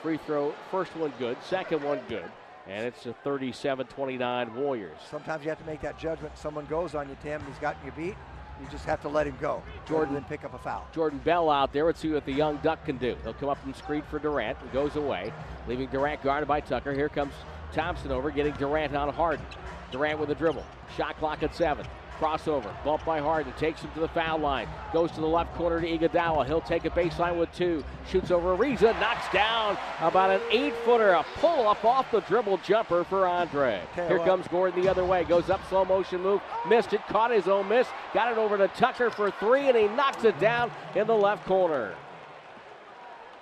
free throw, first one good, second one good. And it's a 37 29 Warriors. Sometimes you have to make that judgment. Someone goes on you, Tim, and he's gotten you beat. You just have to let him go. Jordan- then pick up a foul. Jordan Bell out there. Let's see what the young Duck can do. He'll come up and screen for Durant and goes away, leaving Durant guarded by Tucker. Here comes Thompson over, getting Durant on Harden. Durant with a dribble. Shot clock at seven. Crossover. Bump by Harden. Takes him to the foul line. Goes to the left corner to Iguodala. He'll take a baseline with two. Shoots over Ariza. Knocks down about an eight footer. A pull up off the dribble jumper for Andre. You Here what. comes Gordon the other way. Goes up slow motion move. Missed it. Caught his own miss. Got it over to Tucker for three, and he knocks it down in the left corner.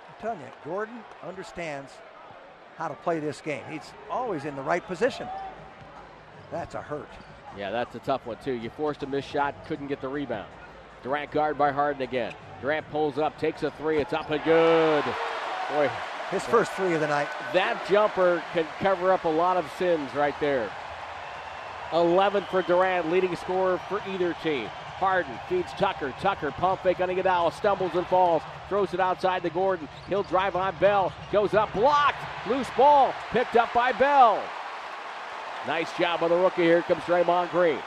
I'm telling you, Gordon understands how to play this game. He's always in the right position. That's a hurt. Yeah, that's a tough one, too. You forced a missed shot, couldn't get the rebound. Durant guard by Harden again. Durant pulls up, takes a three. It's up and good. Boy, His first three of the night. that jumper can cover up a lot of sins right there. 11 for Durant, leading scorer for either team. Harden feeds Tucker. Tucker pump fake on Iguodala, stumbles and falls, throws it outside to Gordon. He'll drive on Bell, goes up, blocked, loose ball, picked up by Bell. Nice job by the rookie. Here comes Draymond Green.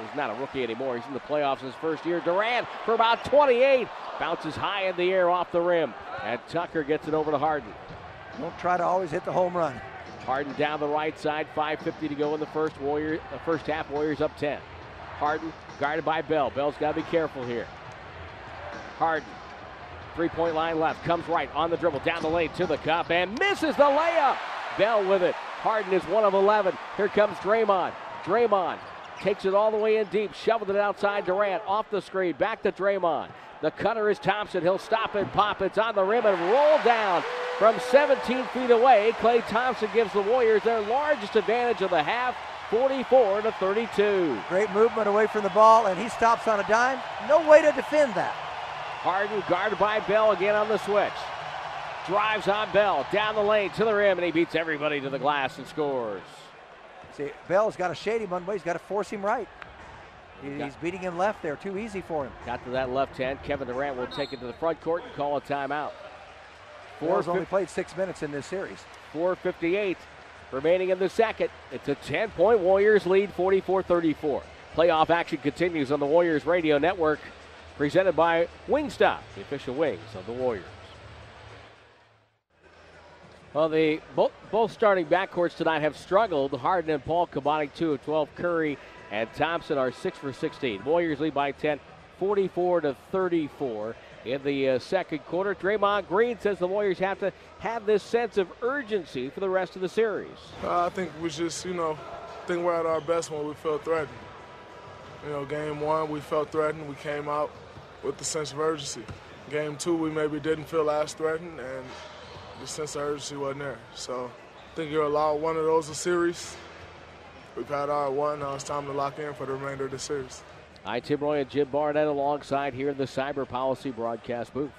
He's not a rookie anymore. He's in the playoffs his first year. Durant for about 28. Bounces high in the air off the rim. And Tucker gets it over to Harden. Don't try to always hit the home run. Harden down the right side. 5.50 to go in the first Warrior, the first half. Warriors up 10. Harden guarded by Bell. Bell's got to be careful here. Harden, three point line left, comes right on the dribble, down the lane to the cup, and misses the layup. Bell with it. Harden is one of 11. Here comes Draymond. Draymond takes it all the way in deep, shoveled it outside Durant, off the screen, back to Draymond. The cutter is Thompson. He'll stop and pop. It's on the rim and roll down from 17 feet away. Klay Thompson gives the Warriors their largest advantage of the half, 44 to 32. Great movement away from the ball, and he stops on a dime. No way to defend that. Harden guarded by Bell again on the switch. Drives on Bell down the lane to the rim, and he beats everybody to the glass and scores. See, Bell's got to shade him one way. He's got to force him right. He- He's beating him left there. Too easy for him. Got to that left hand. Kevin Durant will take it to the front court and call a timeout. Bell's only played six minutes in this series. 4.58 remaining in the second. It's a 10 point Warriors lead, 44 34. Playoff action continues on the Warriors Radio Network, presented by Wingstop, the official wings of the Warriors. Well, the both, both starting backcourts tonight have struggled. Harden and Paul combining 2 of 12. Curry and Thompson are 6 for 16. Warriors lead by 10, 44 to 34 in the uh, second quarter. Draymond Green says the Warriors have to have this sense of urgency for the rest of the series. Uh, I think we just, you know, think we're at our best when we feel threatened. You know, game one, we felt threatened. We came out with the sense of urgency. Game two, we maybe didn't feel as threatened, and the sense of urgency wasn't there. So I think you're allowed one of those a series. We've had our one. Now it's time to lock in for the remainder of the series. I, Tim Roye and Jim Barnett alongside here in the Cyber Policy broadcast booth.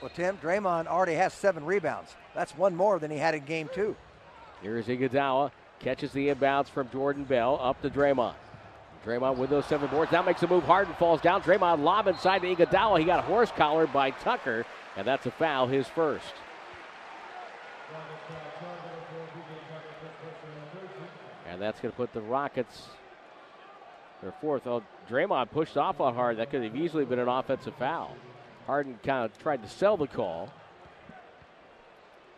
Well, Tim, Draymond already has seven rebounds. That's one more than he had in game two. Here's Iguodala. Catches the inbounds from Jordan Bell up to Draymond. Draymond with those seven boards. Now makes a move. Harden falls down. Draymond lob inside to Iguodala. He got a horse collared by Tucker, and that's a foul, his first. And that's going to put the Rockets their fourth. Oh, Draymond pushed off on Harden. That could have easily been an offensive foul. Harden kind of tried to sell the call.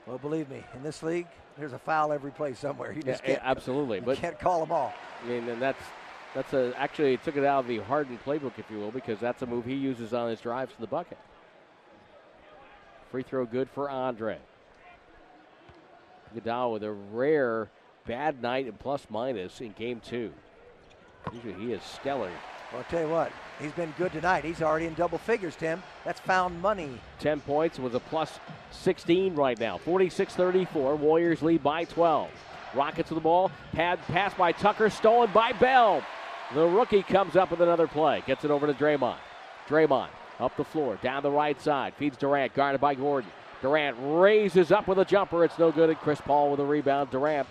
Well, believe me, in this league, there's a foul every play somewhere. You just Yeah, can't, absolutely. you But can't call them all. I mean, and that's that's a actually took it out of the Harden playbook, if you will, because that's a move he uses on his drives to the bucket. Free throw good for Andre. Iguodala with a rare bad night and plus minus in game two. Usually he is stellar. Well, I'll tell you what, he's been good tonight. He's already in double figures, Tim. That's found money. 10 points with a plus 16 right now. 46 34. Warriors lead by 12. Rockets with the ball. Pad pass by Tucker, stolen by Bell. The rookie comes up with another play. Gets it over to Draymond. Draymond up the floor, down the right side. Feeds Durant, guarded by Gordon. Durant raises up with a jumper. It's no good. And Chris Paul with a rebound. Durant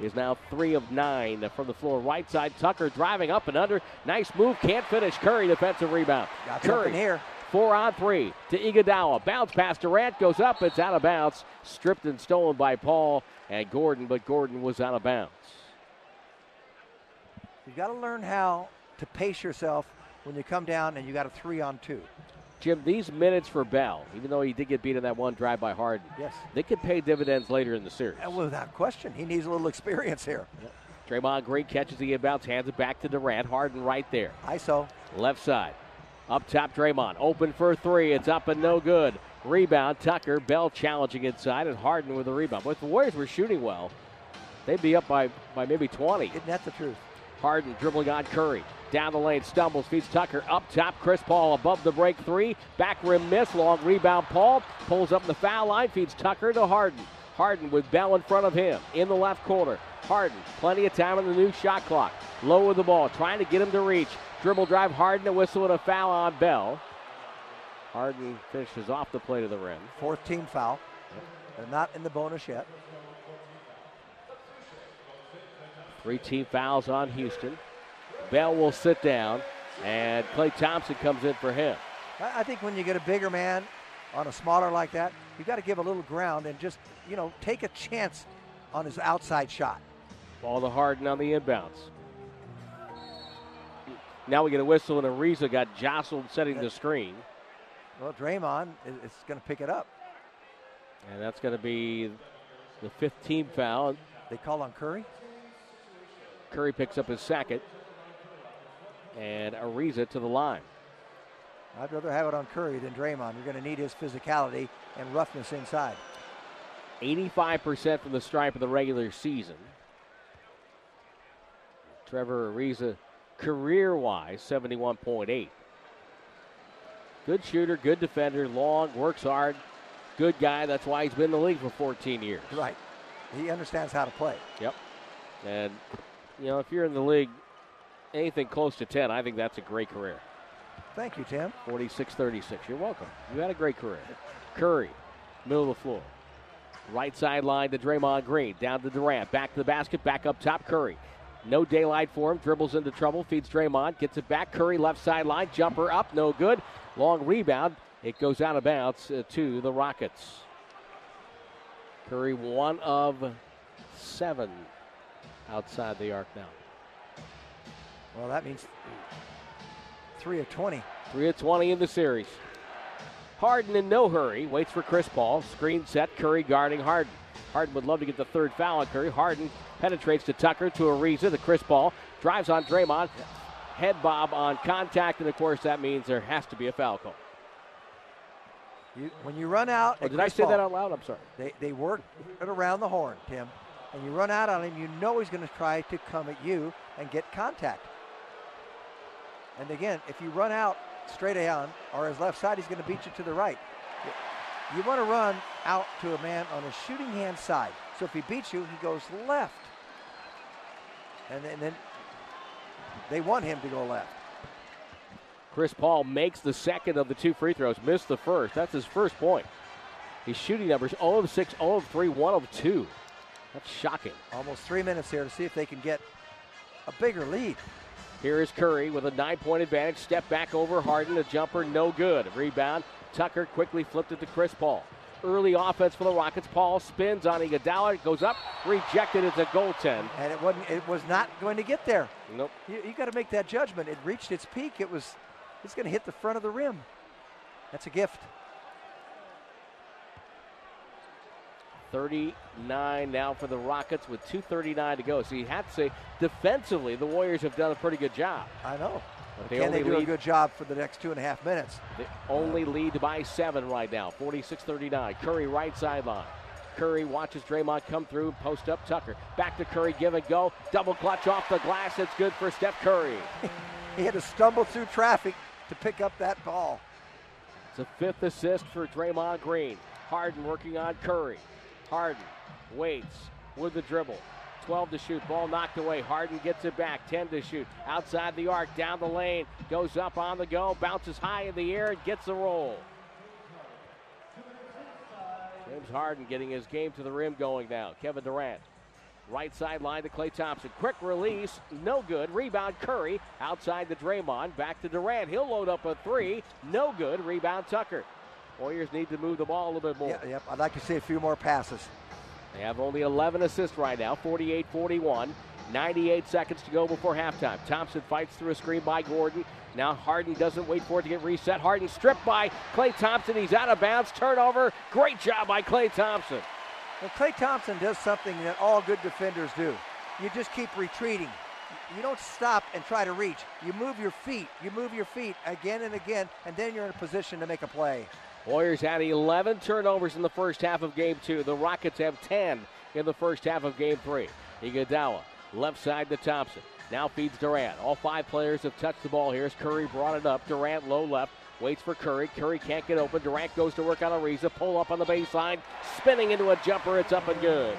is now three of nine from the floor. Right side, Tucker driving up and under. Nice move. Can't finish. Curry defensive rebound. Got Curry here. Four on three to Iguodala. Bounce pass Durant goes up. It's out of bounds. Stripped and stolen by Paul and Gordon, but Gordon was out of bounds. You've got to learn how to pace yourself when you come down and you got a three on two. Jim, these minutes for Bell, even though he did get beat in that one drive by Harden, Yes. they could pay dividends later in the series. And without question, he needs a little experience here. Draymond Green catches the inbounds, hands it back to Durant. Harden right there. ISO. Left side. Up top, Draymond. Open for three. It's up and no good. Rebound, Tucker. Bell challenging inside, and Harden with a rebound. But if the Warriors were shooting well, they'd be up by, by maybe 20. Isn't that the truth? Harden dribbling on Curry. Down the lane, stumbles, feeds Tucker. Up top, Chris Paul above the break three. Back rim miss, long rebound. Paul pulls up the foul line, feeds Tucker to Harden. Harden with Bell in front of him in the left corner. Harden, plenty of time on the new shot clock. Low with the ball, trying to get him to reach. Dribble drive, Harden, a whistle and a foul on Bell. Harden finishes off the play of the rim. Fourth team foul. They're not in the bonus yet. Three team fouls on Houston. Bell will sit down, and Klay Thompson comes in for him. I think when you get a bigger man on a smaller like that, you got to give a little ground and just, you know, take a chance on his outside shot. Ball to Harden on the inbounds. Now we get a whistle, and Ariza got jostled setting the screen. Well, Draymond is going to pick it up. And that's going to be the fifth team foul. They call on Curry. Curry picks up his second. And Ariza to the line. I'd rather have it on Curry than Draymond. You're going to need his physicality and roughness inside. 85% from the stripe of the regular season. Trevor Ariza, career wise, 71.8. Good shooter, good defender, long, works hard, good guy. That's why he's been in the league for 14 years. Right. He understands how to play. Yep. And, you know, if you're in the league anything close to 10, I think that's a great career. Thank you, Tim. 46 36. You're welcome. You had a great career. Curry, middle of the floor. Right sideline to Draymond Green. Down to Durant. Back to the basket. Back up top. Curry. No daylight for him. Dribbles into trouble. Feeds Draymond. Gets it back. Curry left sideline. Jumper up. No good. Long rebound. It goes out of bounds uh, to the Rockets. Curry, one of seven outside the arc now. Well, that means three of 20. Three of 20 in the series. Harden in no hurry, waits for Chris Paul. Screen set, Curry guarding Harden. Harden would love to get the third foul on Curry. Harden penetrates to Tucker to Ariza, the Chris Paul. Drives on Draymond. Head bob on contact, and of course that means there has to be a foul call. You, when you run out, oh, did I say Paul, that out loud? I'm sorry. They, they work it around the horn, Tim, and you run out on him. You know he's going to try to come at you and get contact. And again, if you run out straight on or his left side, he's going to beat you to the right. You want to run out to a man on his shooting hand side. So if he beats you, he goes left. And then, and then they want him to go left. Chris Paul makes the second of the two free throws, missed the first. That's his first point. His shooting numbers 0 of 6, 0 of 3, 1 of 2. That's shocking. Almost three minutes here to see if they can get a bigger lead. Here is Curry with a nine point advantage. Step back over Harden. A jumper, no good. Rebound. Tucker quickly flipped it to Chris Paul. Early offense for the Rockets. Paul spins on Iguodala. Goes up. Rejected. It's a goaltend. And it wasn't. It was not going to get there. Nope. You, you got to make that judgment. It reached its peak. It was. It's going to hit the front of the rim. That's a gift. 39 now for the Rockets with 2.39 to go. So you have to say, defensively, the Warriors have done a pretty good job. I know. But they Can they do lead, a good job for the next two and a half minutes? They only lead by seven right now, 46-39. Curry right sideline. Curry watches Draymond come through, post up Tucker. Back to Curry, give and go. Double clutch off the glass. It's good for Steph Curry. he had to stumble through traffic to pick up that ball. It's a fifth assist for Draymond Green. Harden working on Curry. Harden waits with the dribble. 12 to shoot. Ball knocked away. Harden gets it back. 10 to shoot. Outside the arc, down the lane. Goes up on the go. Bounces high in the air and gets the roll. James Harden getting his game to the rim going now. Kevin Durant. Right sideline to Klay Thompson. Quick release. No good. Rebound Curry. Outside the Draymond. Back to Durant. He'll load up a three. No good. Rebound Tucker. Warriors need to move the ball a little bit more. Yeah, yep, I'd like to see a few more passes. They have only 11 assists right now, 48 41. 98 seconds to go before halftime. Thompson fights through a screen by Gordon. Now Harden doesn't wait for it to get reset. Harden stripped by Klay Thompson. He's out of bounds. Turnover. Great job by Klay Thompson. Well, Klay Thompson does something that all good defenders do. You just keep retreating. You don't stop and try to reach. You move your feet. You move your feet again and again, and then you're in a position to make a play. Warriors had 11 turnovers in the first half of game two. The Rockets have 10 in the first half of game three. Iguodala, left side to Thompson. Now feeds Durant. All five players have touched the ball here as Curry brought it up. Durant low left. Waits for Curry. Curry can't get open. Durant goes to work on Ariza. Pull up on the baseline. Spinning into a jumper. It's up and good.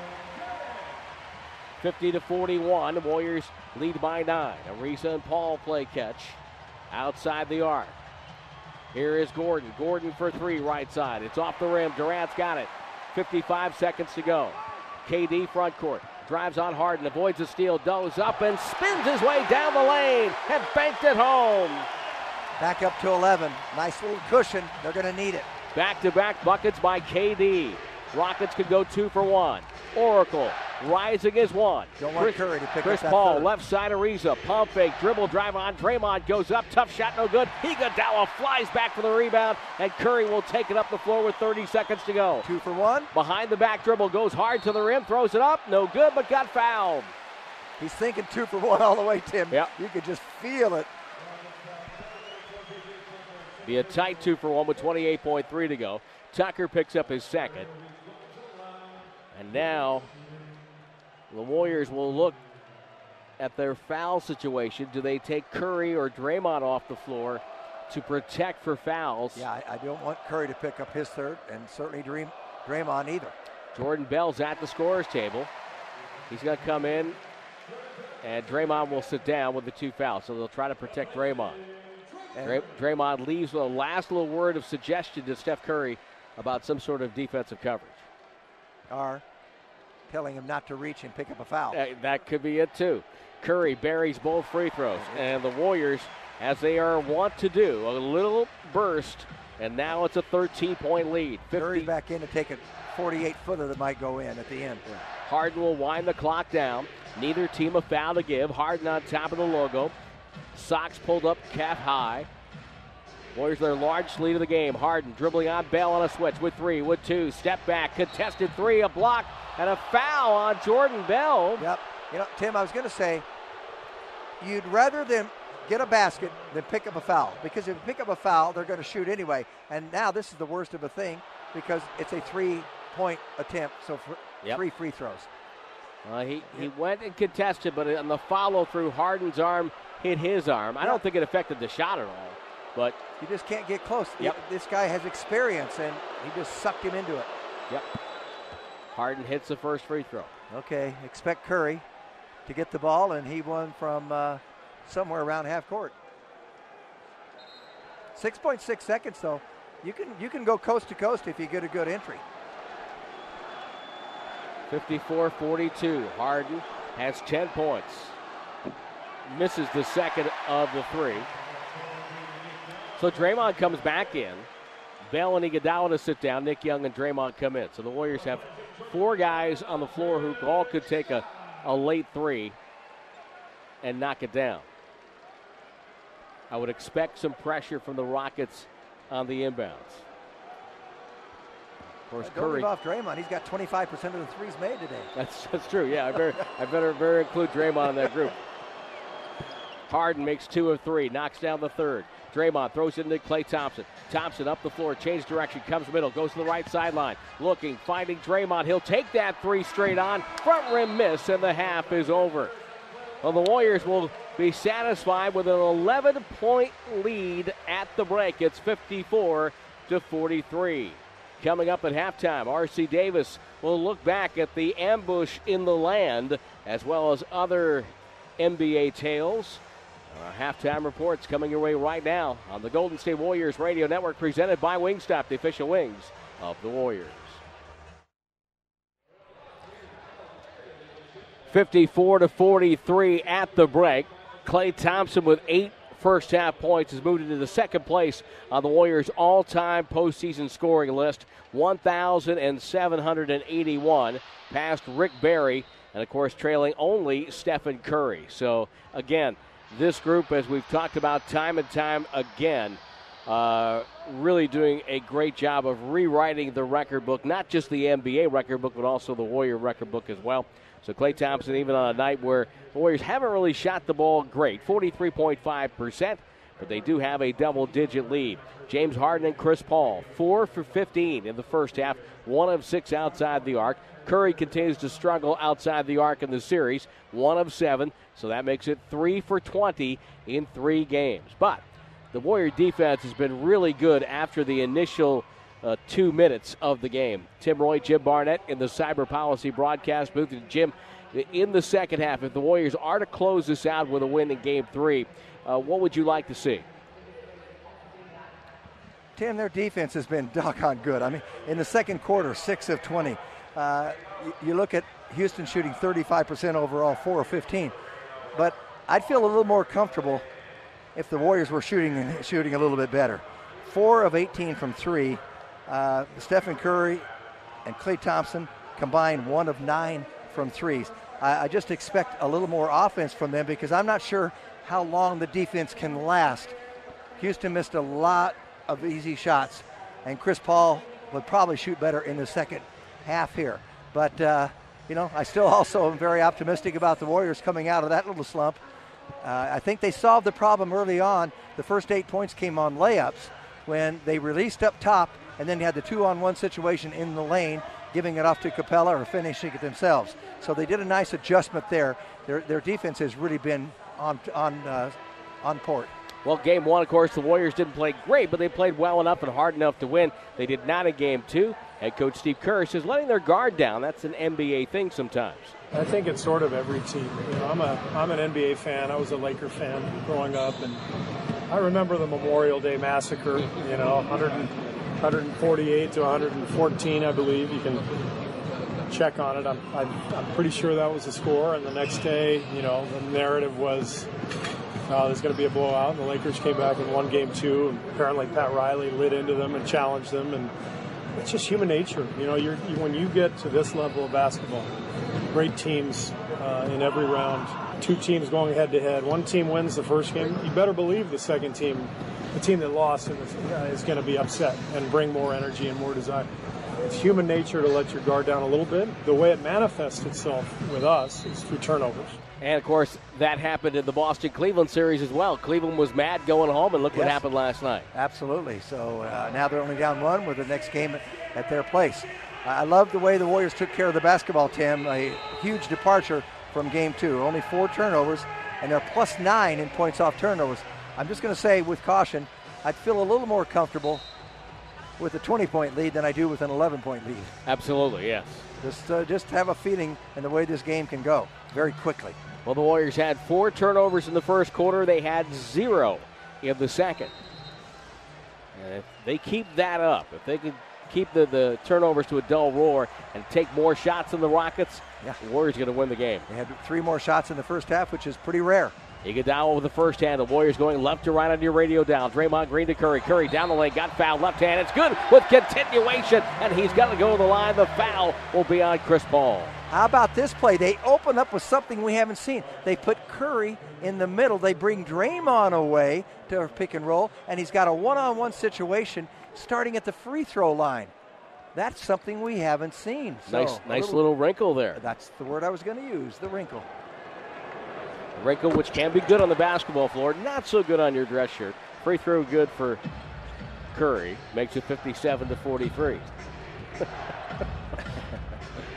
50 to 41. Warriors lead by nine. Ariza and Paul play catch outside the arc. Here is Gordon. Gordon for three, right side. It's off the rim. Durant's got it. 55 seconds to go. KD front court. Drives on Harden, avoids a steal, does up and spins his way down the lane and banked it home. Back up to 11. Nice little cushion. They're going to need it. Back to back buckets by KD. Rockets could go two for one. Oracle rising is one. Don't Chris, Curry to pick Chris up Paul, third. left side Ariza, pump fake, dribble drive on Draymond, goes up, tough shot, no good. Iguodala flies back for the rebound, and Curry will take it up the floor with 30 seconds to go. Two for one. Behind the back dribble, goes hard to the rim, throws it up, no good, but got fouled. He's thinking two for one all the way, Tim. Yep. You could just feel it. Be a tight two for one with 28.3 to go. Tucker picks up his second. And now the Warriors will look at their foul situation. Do they take Curry or Draymond off the floor to protect for fouls? Yeah, I, I don't want Curry to pick up his third, and certainly Dream, Draymond either. Jordan Bell's at the scorer's table. He's going to come in, and Draymond will sit down with the two fouls. So they'll try to protect Draymond. And Draymond leaves with a last little word of suggestion to Steph Curry about some sort of defensive coverage. are telling him not to reach and pick up a foul. Uh, that could be it too. Curry buries both free throws, and the Warriors, as they are wont to do, a little burst, and now it's a 13-point lead. 50, Curry's back in to take a 48 footer that might go in at the end. Harden will wind the clock down. Neither team a foul to give. Harden on top of the logo. Socks pulled up calf high. Warriors their large lead of the game. Harden dribbling on Bell on a switch with three, with two. Step back, contested three, a block, and a foul on Jordan Bell. Yep. You know, Tim, I was going to say, you'd rather them get a basket than pick up a foul because if you pick up a foul, they're going to shoot anyway. And now this is the worst of a thing because it's a three-point attempt, so for Yep. three free throws. Uh, he, he went and contested, but on the follow through, Harden's arm hit his arm. I don't think it affected the shot at all, but You just can't get close. Yep. This guy has experience, and he just sucked him into it. yep. Harden hits the first free throw. Okay, expect Curry to get the ball, and he won from uh, somewhere around half court. 6.6 seconds, though. You can you can go coast to coast if you get a good entry. 54 42. Harden has 10 points. Misses the second of the three. So Draymond comes back in. Bell and Iguodala to sit down. Nick Young and Draymond come in. So the Warriors have four guys on the floor who all could take a, a late three and knock it down. I would expect some pressure from the Rockets on the inbounds. Of course, Don't Curry. off Draymond. He's got 25% of the threes made today. That's that's true. Yeah, I better I better better include Draymond in that group. Harden makes two of three, knocks down the third. Draymond throws it into Klay Thompson. Thompson up the floor, change direction, comes middle, goes to the right sideline, looking, finding Draymond. He'll take that three straight on, front rim miss, and the half is over. Well, the Warriors will be satisfied with an 11 point lead at the break. It's 54 to 43. Coming up at halftime, R.C. Davis will look back at the ambush in the land as well as other NBA tales. Our halftime reports coming your way right now on the Golden State Warriors Radio Network, presented by Wingstop, the official wings of the Warriors. 54 to 43 at the break. Klay Thompson with eight first half points has moved into the second place on the Warriors' all time postseason scoring list 1,781, past Rick Barry, and of course, trailing only Stephen Curry. So, again, this group, as we've talked about time and time again, uh, really doing a great job of rewriting the record book, not just the NBA record book, but also the Warrior record book as well. So Klay Thompson, even on a night where the Warriors haven't really shot the ball great, 43.5%, but they do have a double digit lead. James Harden and Chris Paul, 4 for 15 in the first half, 1 of 6 outside the arc. Curry continues to struggle outside the arc in the series, 1 of 7, so that makes it 3 for 20 in three games. But the Warrior defense has been really good after the initial uh, two minutes of the game. Tim Roye, Jim Barnett in the Cyber Policy broadcast booth. And Jim, in the second half, if the Warriors are to close this out with a win in game three, uh, what would you like to see? Tim, their defense has been doggone good. I mean, in the second quarter, 6 of 20. Uh, you, look at Houston shooting 35% overall, 4 of 15. But I'd feel a little more comfortable if the Warriors were shooting shooting a little bit better. 4 of 18 from 3. Uh, Stephen Curry and Klay Thompson combined 1 of 9 from threes. I, I just expect a little more offense from them because I'm not sure how long the defense can last. Houston missed a lot of easy shots, and Chris Paul would probably shoot better in the second half here. But, uh, you know, I still also am very optimistic about the Warriors coming out of that little slump. Uh, I think they solved the problem early on. The first eight points came on layups when they released up top, and then had the two on one situation in the lane, giving it off to Capela or finishing it themselves. So they did a nice adjustment there. Their, their defense has really been on, on, uh, on port. Well, game one, of course, the Warriors didn't play great, but they played well enough and hard enough to win. They did not in game two. Head coach Steve Kerr says letting their guard down, that's an NBA thing sometimes. I think it's sort of every team. You know, I'm a I'm an NBA fan. I was a Laker fan growing up, and I remember the Memorial Day massacre. You know, 100, 148 to 114, I believe. You can check on it. I'm, I'm, I'm pretty sure that was the score. And the next day, you know, the narrative was uh, there's going to be a blowout. And the Lakers came back and won game two. And apparently, Pat Riley lit into them and challenged them. And it's just human nature. You know, you're, you, when you get to this level of basketball, great teams uh, in every round, two teams going head to head. One team wins the first game. You better believe the second team, the team that lost, uh, is going to be upset and bring more energy and more desire. It's human nature to let your guard down a little bit. The way it manifests itself with us is through turnovers. And of course, that happened in the Boston Cleveland series as well. Cleveland was mad going home, and look yes. what happened last night. Absolutely. So uh, now they're only down one with the next game at their place. I love the way the Warriors took care of the basketball, Tim. A huge departure from game two. Only four turnovers, and they're plus nine in points off turnovers. I'm just going to say, with caution, I'd feel a little more comfortable with a 20 point lead than I do with an 11 point lead. Absolutely, yes. Just, uh, just have a feeling in the way this game can go very quickly. Well, the Warriors had four turnovers in the first quarter. They had zero in the second. And if they keep that up, if they can keep the, the turnovers to a dull roar and take more shots than the Rockets, yeah. the Warriors going to win the game. They had three more shots in the first half, which is pretty rare. Iguodala with the first hand. The Warriors going left to right on your radio down. Draymond Green to Curry. Curry down the lane. Got fouled left hand. It's good with continuation. And he's got to go to the line. The foul will be on Chris Paul. How about this play? They open up with something we haven't seen. They put Curry in the middle. They bring Draymond away to pick and roll. And he's got a one on one situation starting at the free throw line. That's something we haven't seen. So nice, nice little, little wrinkle there. That's the word I was going to use. The wrinkle. Wrinkle, which can be good on the basketball floor, not so good on your dress shirt. Free throw good for Curry. Makes it 57 to 43.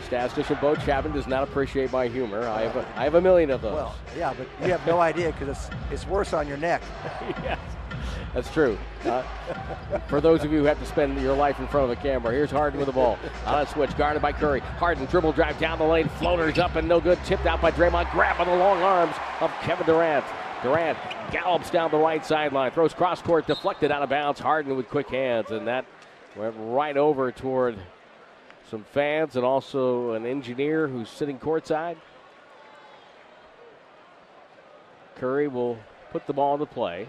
Statistician Bo Chapman does not appreciate my humor. I have a, I have a million of those. Well, yeah, but you have no idea because it's, it's worse on your neck. yes. That's true. Uh, for those of you who have to spend your life in front of a camera, here's Harden with the ball. On a switch, guarded by Curry. Harden dribble drive down the lane, floaters up and no good. Tipped out by Draymond. Grab on the long arms of Kevin Durant. Durant gallops down the right sideline, throws cross court, deflected out of bounds. Harden with quick hands, and that went right over toward some fans and also an engineer who's sitting courtside. Curry will put the ball into play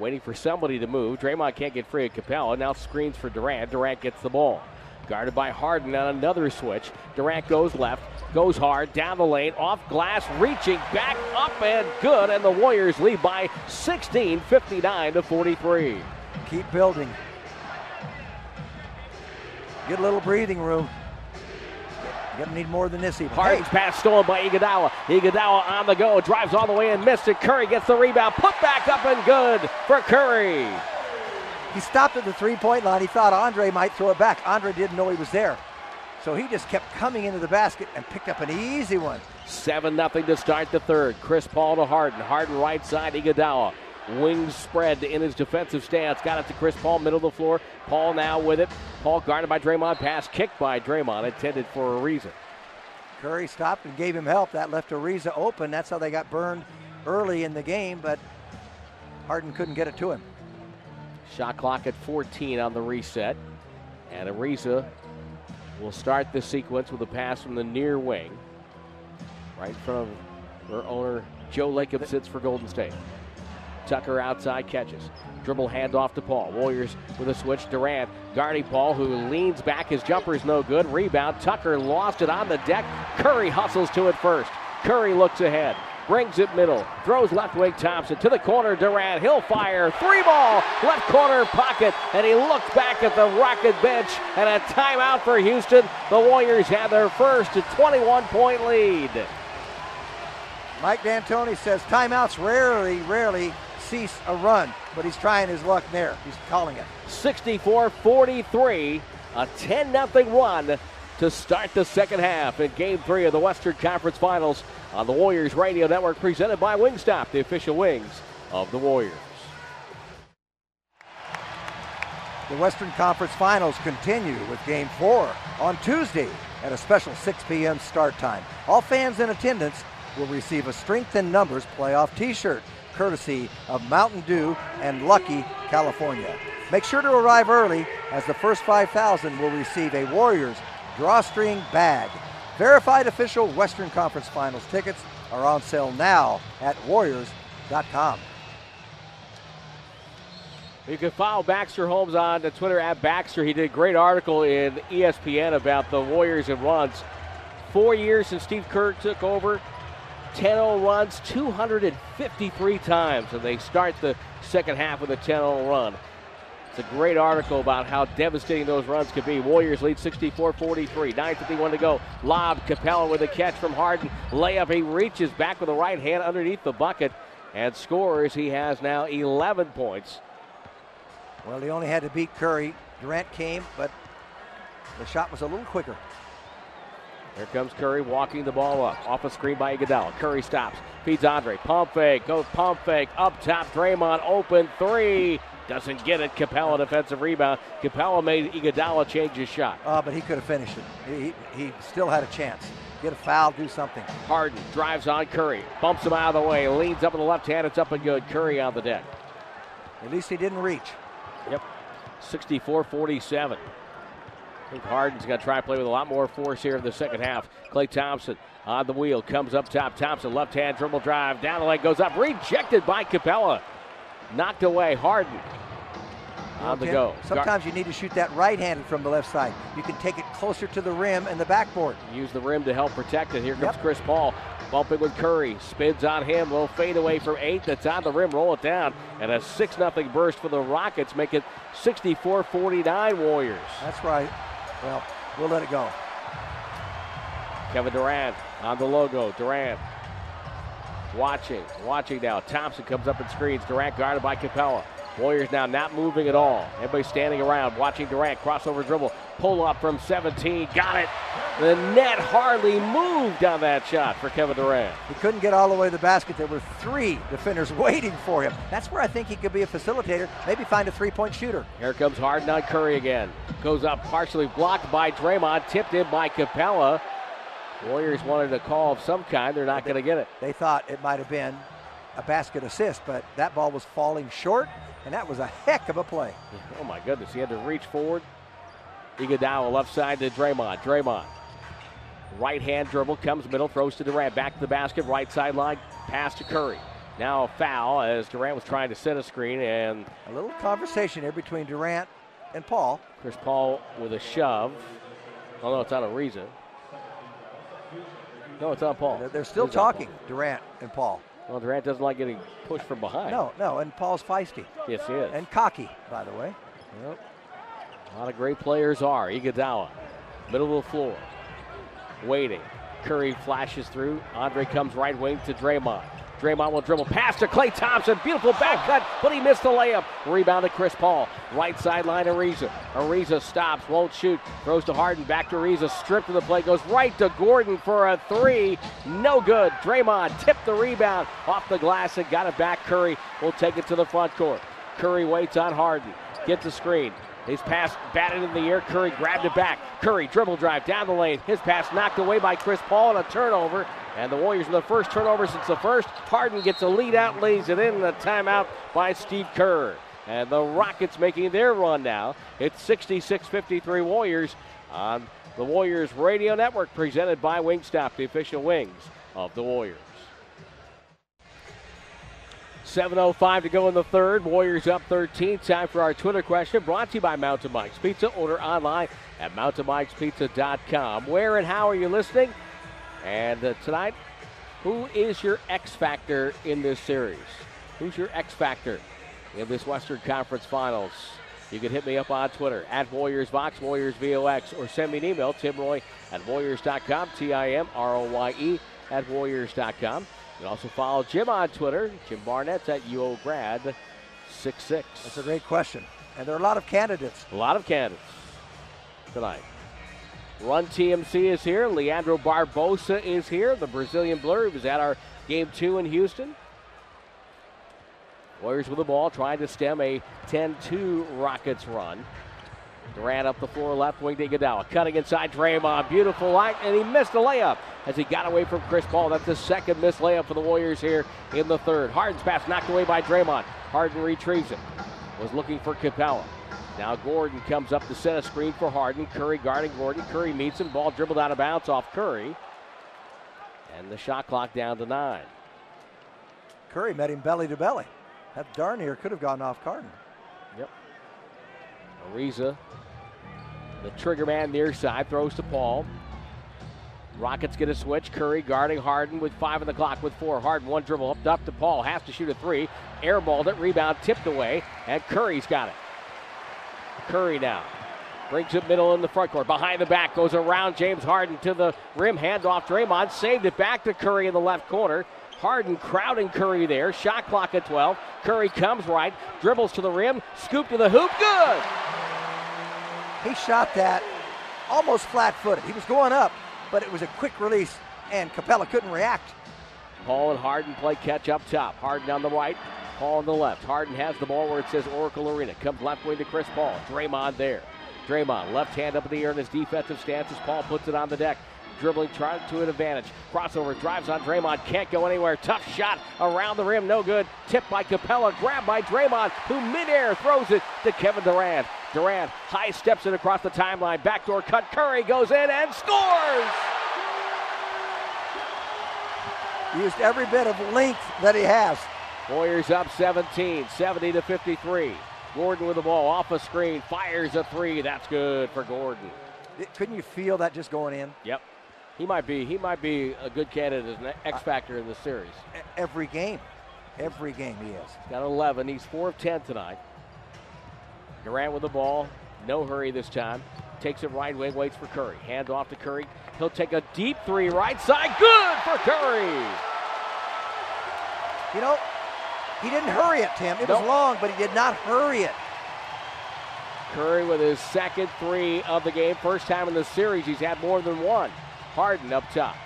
waiting for somebody to move. Draymond can't get free of Capela. Now screens for Durant. Durant gets the ball. Guarded by Harden on another switch. Durant goes left, goes hard, down the lane, off glass, reaching back up and good. And the Warriors lead by 16, 59 to 43. Keep building. Get a little breathing room. Gonna need more than this even. Harden's hey. pass stolen by Iguodala. Iguodala on the go, drives all the way and missed it. Curry gets the rebound, put back up and good for Curry. He stopped at the three-point line. He thought Andre might throw it back. Andre didn't know he was there. So he just kept coming into the basket and picked up an easy one. 7 0 to start the third. Chris Paul to Harden. Harden right side, Iguodala. Wings spread in his defensive stance. Got it to Chris Paul, middle of the floor. Paul now with it. Paul guarded by Draymond. Pass kicked by Draymond, intended for a reason. Curry stopped and gave him help. That left Ariza open. That's how they got burned early in the game, but Harden couldn't get it to him. Shot clock at 14 on the reset. And Ariza will start the sequence with a pass from the near wing. Right in front of where owner Joe Lacob sits for Golden State. Tucker outside catches. Dribble handoff to Paul. Warriors with a switch. Durant guarding Paul, who leans back. His jumper is no good. Rebound. Tucker lost it on the deck. Curry hustles to it first. Curry looks ahead. Brings it middle. Throws left wing Thompson to the corner. Durant. He'll fire. Three ball. Left corner pocket. And he looks back at the Rocket bench. And a timeout for Houston. The Warriors have their first 21 point lead. Mike D'Antoni says timeouts rarely, rarely cease a run, but he's trying his luck there. He's calling it. 64 43, a 10 0 run to start the second half in game three of the Western Conference Finals on the Warriors Radio Network, presented by Wingstop, the official wings of the Warriors. The Western Conference Finals continue with game four on Tuesday at a special 6 p.m. start time. All fans in attendance will receive a Strength in Numbers playoff t shirt courtesy of Mountain Dew and Lucky, California. Make sure to arrive early as the first 5,000 will receive a Warriors drawstring bag. Verified official Western Conference Finals tickets are on sale now at Warriors.com. You can follow Baxter Holmes on the Twitter at Baxter. He did a great article in ESPN about the Warriors and runs. Four years since Steve Kerr took over, 10 0 runs 253 times, and they start the second half with a 10 0 run. It's a great article about how devastating those runs could be. Warriors lead 64 43. 9.51 to go. Lob Capela with a catch from Harden. Layup. He reaches back with the right hand underneath the bucket and scores. He has now 11 points. Well, he only had to beat Curry. Durant came, but the shot was a little quicker. Here comes Curry walking the ball up. Off a screen by Iguodala. Curry stops. Feeds Andre. Pump fake. Goes pump fake. Up top. Draymond open three. Doesn't get it. Capela defensive rebound. Capela made Iguodala change his shot. Uh, but he could have finished it. He, he still had a chance. Get a foul, do something. Harden drives on Curry. Bumps him out of the way. Leans up in the left hand. It's up and good. Curry on the deck. At least he didn't reach. Yep. 64 47. I think Harden's going to try to play with a lot more force here in the second half. Klay Thompson on the wheel, comes up top. Thompson, left hand dribble drive, down the leg, goes up, rejected by Capela. Knocked away. Harden on the go. Sometimes you need to shoot that right handed from the left side. You can take it closer to the rim and the backboard. Use the rim to help protect it. Here comes Yep. Chris Paul. Bumping with Curry. Spins on him. Little fade away from eight. That's on the rim. Roll it down. And a 6 0 burst for the Rockets. Make it 64 49 Warriors. That's right. Well, we'll let it go. Kevin Durant on the logo. Durant watching, watching now. Thompson comes up and screens. Durant guarded by Capela. Warriors now not moving at all. Everybody standing around watching Durant crossover dribble. Pull up from 17. Got it. The net hardly moved on that shot for Kevin Durant. He couldn't get all the way to the basket. There were three defenders waiting for him. That's where I think he could be a facilitator. Maybe find a three point shooter. Here comes Harden on Curry again. Goes up partially blocked by Draymond. Tipped in by Capela. Warriors wanted a call of some kind. They're not going to get it. They thought it might have been a basket assist, but that ball was falling short, and that was a heck of a play. Oh my goodness, he had to reach forward. Iguodala left side to Draymond. Draymond. Right hand dribble comes middle, throws to Durant, back to the basket, right sideline, pass to Curry. Now a foul as Durant was trying to set a screen, and A little conversation here between Durant and Paul. Chris Paul with a shove. Oh no, it's on a reason. No, it's on Paul. They're, they're still It's talking, Durant and Paul. Well, Durant doesn't like getting pushed from behind. No, no, and Paul's feisty Yes, he is. and cocky, by the way. Yep. A lot of great players are. Iguodala, middle of the floor, waiting. Curry flashes through. Andre comes right wing to Draymond. Draymond will dribble pass to Klay Thompson. Beautiful back cut, but he missed the layup. Rebound to Chris Paul. Right sideline, Ariza. Ariza stops, won't shoot. Throws to Harden. Back to Ariza. Stripped to the play. Goes right to Gordon for a three. No good. Draymond tipped the rebound off the glass and got it back. Curry will take it to the front court. Curry waits on Harden. gets the screen. His pass batted in the air. Curry grabbed it back. Curry dribble drive down the lane. His pass knocked away by Chris Paul and a turnover. And the Warriors in the first turnover since the first. Harden gets a lead out, lays it in, a timeout by Steve Kerr. And the Rockets making their run now. It's 66 53 Warriors on the Warriors Radio Network, presented by Wingstop, the official wings of the Warriors. 7.05 to go in the third. Warriors up 13. Time for our Twitter question brought to you by Mountain Mike's Pizza. Order online at mountainmikespizza.com. Where and how are you listening? And uh, tonight, who is your X factor in this series? Who's your X factor in this Western Conference Finals? You can hit me up on Twitter at Warriors Vox, Warriors VOX, or send me an email, timroye at Warriors.com, T I M R O Y E at Warriors.com. You can also follow Jim on Twitter. Jim Barnett at UOGrad66. That's a great question. And there are a lot of candidates. A lot of candidates tonight. Run TMC is here. Leandro Barbosa is here. The Brazilian Blur. Was at our game two in Houston. Warriors with the ball, trying to stem a 10 2 Rockets run. Durant up the floor, left wing to Iguodala. Cutting inside Draymond. Beautiful line, and he missed a layup as he got away from Chris Paul. That's the second missed layup for the Warriors here in the third. Harden's pass knocked away by Draymond. Harden retrieves it. Was looking for Capela. Now Gordon comes up to set a screen for Harden. Curry guarding Gordon. Curry meets him. Ball dribbled out of bounds off Curry. And the shot clock down to nine. Curry met him belly to belly. That darn near could have gone off Carton. Yep. Ariza, the trigger man near side, throws to Paul. Rockets get a switch. Curry guarding Harden with five on the clock with four. Harden one dribble up, up to Paul. Has to shoot a three. Airballed it. Rebound tipped away. And Curry's got it. Curry now. Brings it middle in the front court. Behind the back. Goes around James Harden to the rim. Hand off Draymond. Saved it back to Curry in the left corner. Harden crowding Curry there. Shot clock at 12. Curry comes right. Dribbles to the rim. Scoop to the hoop. Good. He shot that almost flat footed. He was going up, but it was a quick release, and Capela couldn't react. Paul and Harden play catch up top. Harden on the right, Paul on the left. Harden has the ball where it says Oracle Arena. Comes left wing to Chris Paul. Draymond there. Draymond left hand up in the air in his defensive stance as Paul puts it on the deck. Dribbling, trying to an advantage. Crossover, drives on Draymond, can't go anywhere. Tough shot around the rim, no good. Tipped by Capela, grabbed by Draymond, who midair throws it to Kevin Durant. Durant high steps it across the timeline. Backdoor cut. Curry goes in and scores. Used every bit of length that he has. Warriors up 17, 70 to 53. Gordon with the ball off a screen, fires a three. That's good for Gordon. Couldn't you feel that just going in? Yep. He might be he might be a good candidate as an X factor in the series. Every game. Every game he is. He's got 11. He's 4 of 10 tonight. Durant with the ball. No hurry this time. Takes it right wing, waits for Curry. Hand off to Curry. He'll take a deep three right side. Good for Curry. You know, he didn't hurry it, Tim. It nope. was long, but he did not hurry it. Curry with his second three of the game. First time in the series he's had more than one. Harden up top.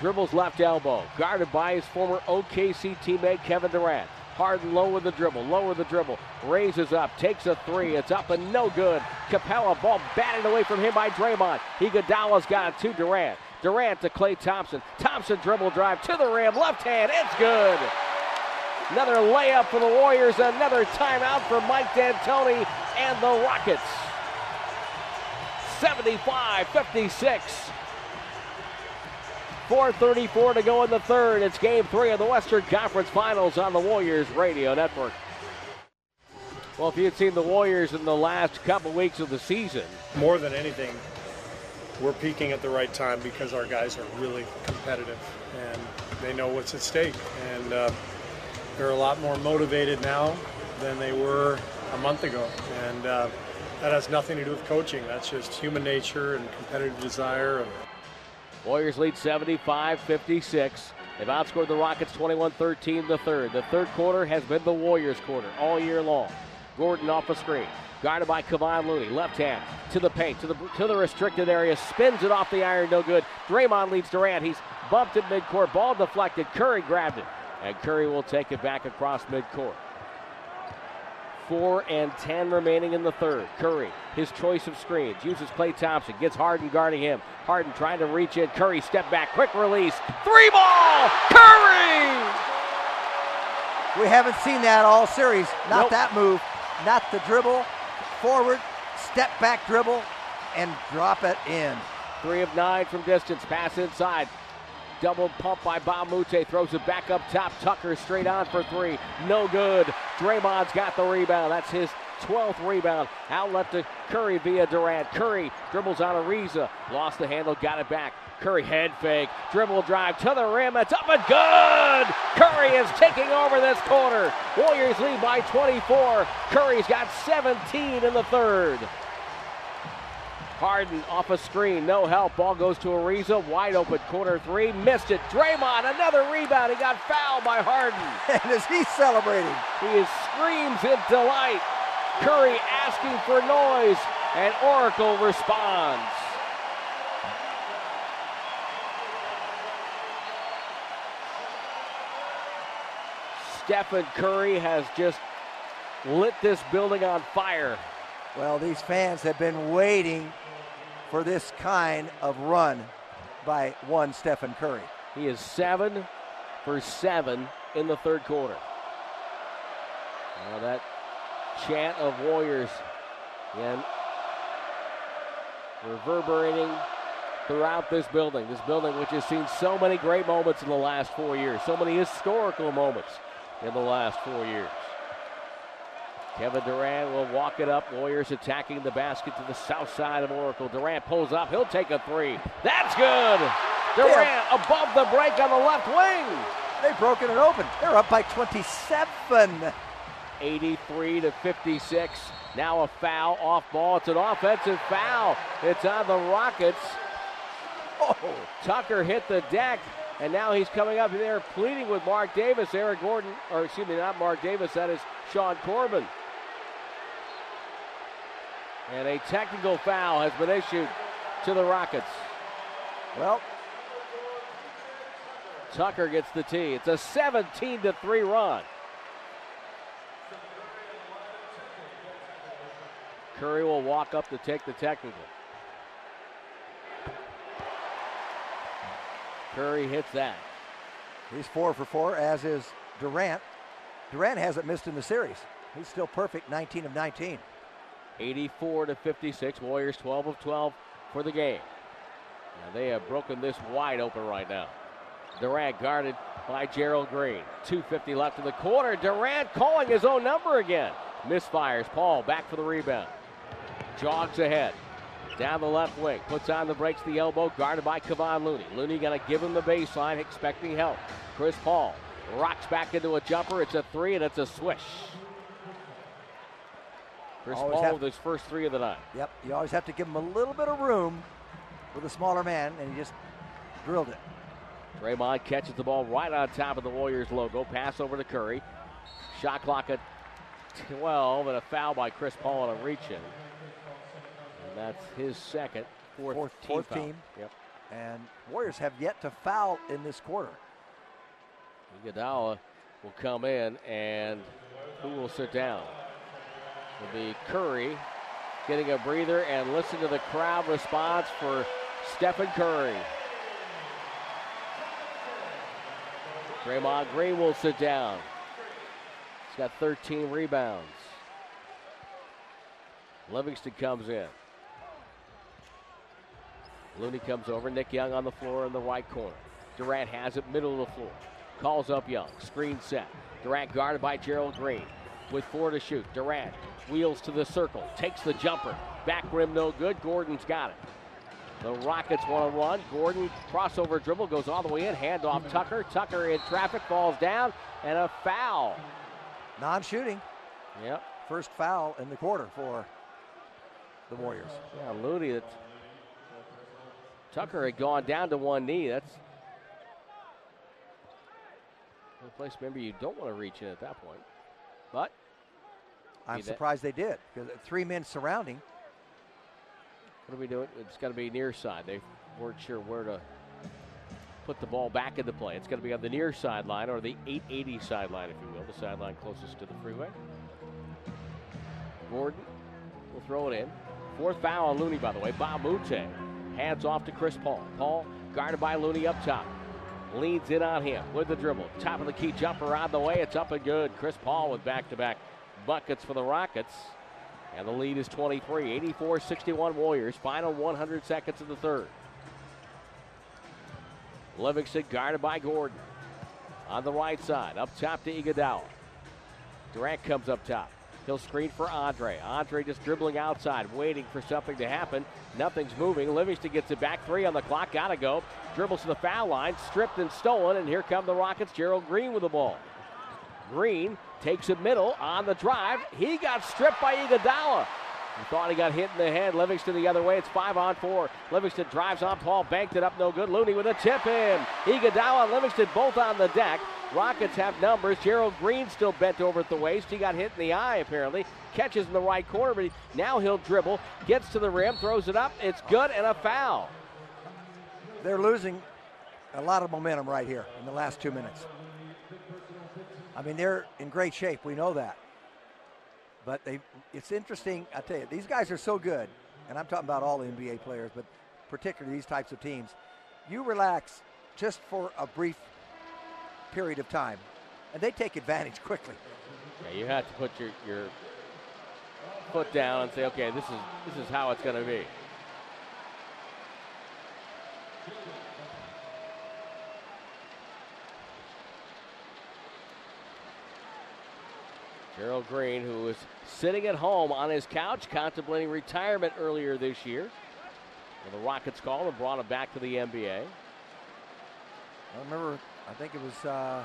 Dribbles left elbow. Guarded by his former OKC teammate Kevin Durant. Harden lower the dribble, lower the dribble, raises up, takes a three. It's up and no good. Capela ball batted away from him by Draymond. Iguodala's got it to Durant. Durant to Klay Thompson. Thompson dribble drive to the rim, left hand. It's good. Another layup for the Warriors. Another timeout for Mike D'Antoni and the Rockets. 75 56. 4.34 to go in the third. It's game three of the Western Conference Finals on the Warriors Radio Network. Well, if you had seen the Warriors in the last couple weeks of the season, more than anything, we're peaking at the right time because our guys are really competitive and they know what's at stake. And uh, they're a lot more motivated now than they were a month ago. And uh, that has nothing to do with coaching. That's just human nature and competitive desire. Warriors lead 75 56. They've outscored the Rockets 21 13 the third. The third quarter has been the Warriors' quarter all year long. Gordon off a screen. Guarded by Kevon Looney. Left hand to the paint, to the, to the restricted area. Spins it off the iron, no good. Draymond leads Durant. He's bumped at midcourt. Ball deflected. Curry grabbed it. And Curry will take it back across midcourt. Four and ten remaining in the third. Curry, his choice of screens, uses Klay Thompson, gets Harden guarding him. Harden trying to reach in. Curry step back, quick release, three ball. Curry. We haven't seen that all series. Not Nope. that move, not the dribble, forward, step back dribble, and drop it in. Three of nine from distance. Pass inside. Double pump by Mbah a Moute. Throws it back up top. Tucker straight on for three. No good. Draymond's got the rebound. That's his 12th rebound. Outlet to Curry via Durant. Curry dribbles on Ariza. Lost the handle. Got it back. Curry head fake. Dribble drive to the rim. It's up and good. Curry is taking over this quarter. Warriors lead by 24. Curry's got 17 in the third. Harden off a screen, no help. Ball goes to Ariza, wide open corner three, missed it. Draymond, another rebound. He got fouled by Harden. And is he celebrating? He is screams in delight. Curry asking for noise, and Oracle responds. Stephen Curry has just lit this building on fire. Well, these fans have been waiting for this kind of run by one Stephen Curry. He is seven for seven in the third quarter. Now that chant of Warriors and reverberating throughout this building. This building, which has seen so many great moments in the last four years, so many historical moments in the last four years. Kevin Durant will walk it up. Warriors attacking the basket to the south side of Oracle. Durant pulls up. He'll take a three. That's good. Durant above the break on the left wing. They've broken it open. They're up by 27. 83 to 56. Now a foul off ball. It's an offensive foul. It's on the Rockets. Oh, Tucker hit the deck, and now he's coming up there pleading with Marc Davis. Eric Gordon, or excuse me, not Marc Davis, that is Sean Corbin. And a technical foul has been issued to the Rockets. well, Tucker gets the tee. It's a 17 to 3 run. Curry will walk up to take the technical. Curry hits that. he's four for four, as is Durant. Durant hasn't missed in the series. He's still perfect, 19 of 19. 84 to 56. Warriors 12 of 12 for the game. They have broken this wide open right now. Durant guarded by Gerald Green. 2.50 left in the quarter. Durant calling his own number again. Misfires. Paul back for the rebound. Jogs ahead. Down the left wing. Puts on the brakes, the elbow. Guarded by Kevon Looney. Looney going to give him the baseline, expecting help. Chris Paul rocks back into a jumper. It's a three, and it's a swish. Chris Always Paul with his first three of the night. Yep, you always have to give him a little bit of room with a smaller man, and he just drilled it. Draymond catches the ball right on top of the Warriors logo. Pass over to Curry. Shot clock at 12, and a foul by Chris Paul on a reach in. And that's his second, fourth, Fourth- team fourth team. Yep. And Warriors have yet to foul in this quarter. Iguodala will come in, and who will sit down? It'll be Curry getting a breather, and listen to the crowd response for Stephen Curry. Draymond Green will sit down. He's got 13 rebounds. Livingston comes in. Looney comes over. Nick Young on the floor in the right corner. Durant has it middle of the floor. Calls up Young. Screen set. Durant guarded by Gerald Green. With four to shoot. Durant wheels to the circle. Takes the jumper. Back rim no good. Gordon's got it. The Rockets want to run. Gordon crossover dribble goes all the way in. Handoff Tucker. Tucker in traffic falls down and a foul. Non shooting. Yep. First foul in the quarter for the Warriors. Yeah, Looney. That Tucker had gone down to one knee. That's a place maybe you don't want to reach in at that point. But I'm surprised they did because three men surrounding. what are we doing? It's got to be near side. They weren't sure where to put the ball back into play. It's going to be on the near sideline or the 880 sideline, if you will, the sideline closest to the freeway. Gordon will throw it in. Fourth foul on Looney, by the way. Mbah a Moute. Hands off to Chris Paul. Paul guarded by Looney up top. Leads in on him with the dribble. Top of the key jumper on the way. It's up and good. Chris Paul with back to back buckets for the Rockets. And the lead is 23. 84 61 Warriors. Final 100 seconds of the third. Livingston guarded by Gordon. On the right side. Up top to Iguodala. Durant comes up top. He'll screen for Andre. Andre just dribbling outside, waiting for something to happen. Nothing's moving. Livingston gets it back. Three on the clock. Gotta go. Dribbles to the foul line. Stripped and stolen. And here come the Rockets. Gerald Green with the ball. Green takes it middle on the drive. He got stripped by Iguodala. He thought he got hit in the head. Livingston the other way. It's five on four. Livingston drives on Paul, banked it up, no good. Looney with a tip in. Iguodala and Livingston both on the deck. Rockets have numbers. Gerald Green still bent over at the waist. He got hit in the eye apparently. Catches in the right corner, but now he'll dribble, gets to the rim, throws it up. It's good and a foul. They're losing a lot of momentum right here in the last two minutes. I mean, they're in great shape. We know that. But they, it's interesting. I tell you, these guys are so good, and I'm talking about all the NBA players, but particularly these types of teams. You relax just for a brief period of time, and they take advantage quickly. Yeah, you have to put your, your foot down and say, okay, this is this is how it's going to be. Gerald Green, who was sitting at home on his couch contemplating retirement earlier this year. Well, the Rockets called and brought him back to the NBA. I remember, I think it was uh,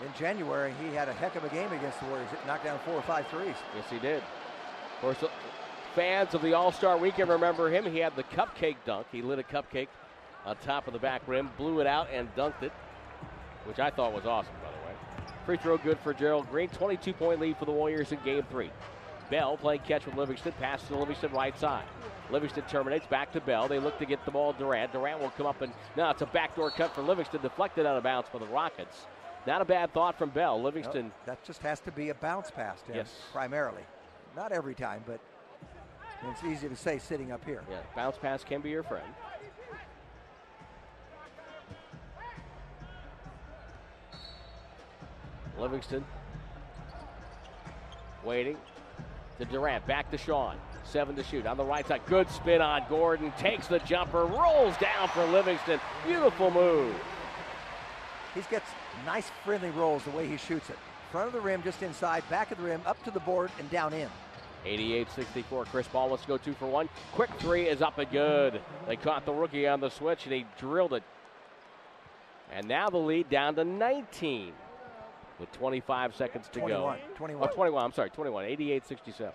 in January, he had a heck of a game against the Warriors. It knocked down four or five threes. Yes, he did. Of course, fans of the All Star weekend remember him. He had the cupcake dunk. He lit a cupcake on top of the back rim, blew it out, and dunked it, which I thought was awesome, by the way. Free throw good for Gerald Green. 22 point lead for the Warriors in game three. Bell playing catch with Livingston. Pass to Livingston right side. Livingston terminates back to Bell. They look to get the ball Durant. Durant will come up and now it's a backdoor cut for Livingston, deflected out of bounds for the Rockets. Not a bad thought from Bell. Livingston. No, that just has to be a bounce pass, Tim, yes. primarily. Not every time, but it's easy to say sitting up here. Yeah, bounce pass can be your friend. Livingston waiting to Durant. Back to Sean. Seven to shoot on the right side. Good spin on Gordon. Takes the jumper. Rolls down for Livingston. Beautiful move. He gets nice friendly rolls the way he shoots it. Front of the rim, just inside. Back of the rim, up to the board, and down in. 88-64. Chris Paul wants to go two for one. Quick three is up and good. They caught the rookie on the switch, and he drilled it. And now the lead down to 19 with 25 seconds to 21, go. 21. Oh, 21. I'm sorry, 21. 88 67.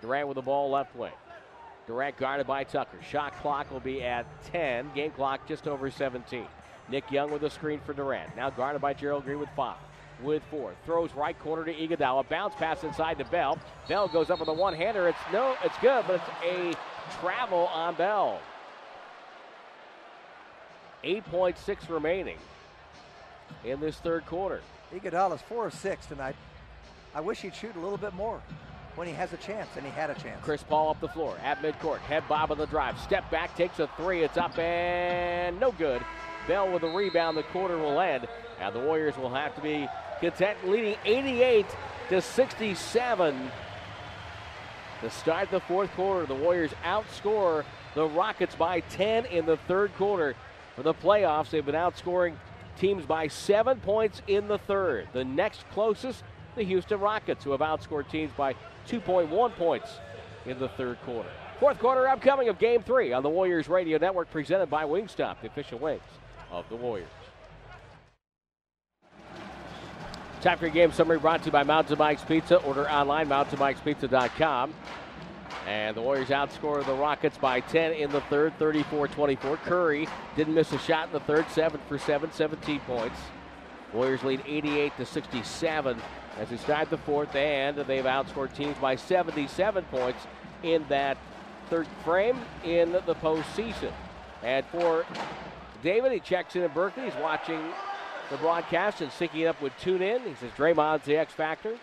Durant with the ball left wing. Durant guarded by Tucker. Shot clock will be at 10. Game clock just over 17. Nick Young with a screen for Durant. Now guarded by Gerald Green with five. With four. Throws right corner to Iguodala. Bounce pass inside to Bell. Bell goes up with a one hander. It's no, it's good, but it's a travel on Bell. 8.6 remaining in this third quarter. Iguodala's four of six tonight. I wish he'd shoot a little bit more when he has a chance, and he had a chance. Chris Paul up the floor at midcourt. Head bob on the drive. Step back, takes a three. It's up and no good. Bell with a rebound. The quarter will end. Now the Warriors will have to be content, leading 88 to 67 to start the fourth quarter. The Warriors outscore the Rockets by 10 in the third quarter. For the playoffs, they've been outscoring teams by seven points in the third. The next closest, the Houston Rockets, who have outscored teams by 2.1 points in the third quarter. Fourth quarter upcoming of Game 3 on the Warriors Radio Network, presented by Wingstop, the official wings of the Warriors. Time for game summary brought to you by Mountain Mike's Pizza. Order online, mountainmikespizza.com. And the Warriors outscore the Rockets by 10 in the third, 34 24. Curry didn't miss a shot in the third, 7 for 7, 17 points. Warriors lead 88 to 67 as they start the fourth, and they've outscored teams by 77 points in that third frame in the postseason. And for David, he checks in at Berkeley. He's watching the broadcast and syncing up with TuneIn. He says Draymond's the X factor.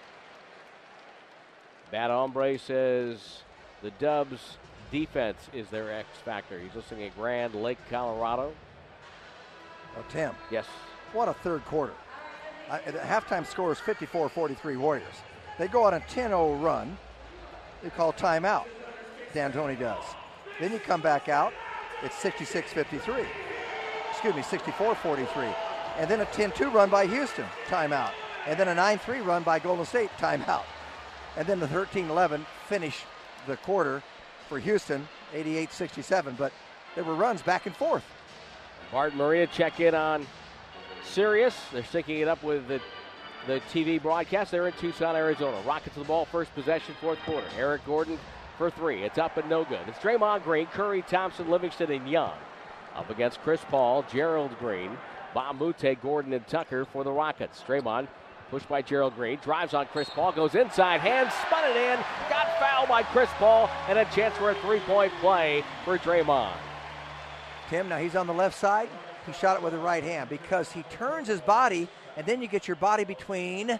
Bad Hombre says the Dubs defense is their X factor. He's listening at Grand Lake, Colorado. Oh, Tim. Yes. What a third quarter. Uh, the halftime score is 54 43 Warriors. They go on a 10 0 run. They call timeout. D'Antoni does. Then you come back out. It's 66 53. Excuse me, 64 43. And then a 10 2 run by Houston. Timeout. And then a 9 3 run by Golden State. Timeout. And then the 13 11 finish the quarter for Houston, 88 67. But there were runs back and forth. Bart Maria check in on Sirius. They're sticking it up with the, the TV broadcast. They're in Tucson, Arizona. Rockets of the ball, first possession, fourth quarter. Eric Gordon for three. It's up and no good. It's Draymond Green, Curry, Thompson, Livingston, and Young. Up against Chris Paul, Gerald Green, Mbah a Moute, Gordon, and Tucker for the Rockets. Draymond pushed by Gerald Green, drives on Chris Paul, goes inside, hands, spun it in, got fouled by Chris Paul, and a chance for a three-point play for Draymond. Tim, now he's on the left side. He shot it with the right hand because he turns his body, and then you get your body between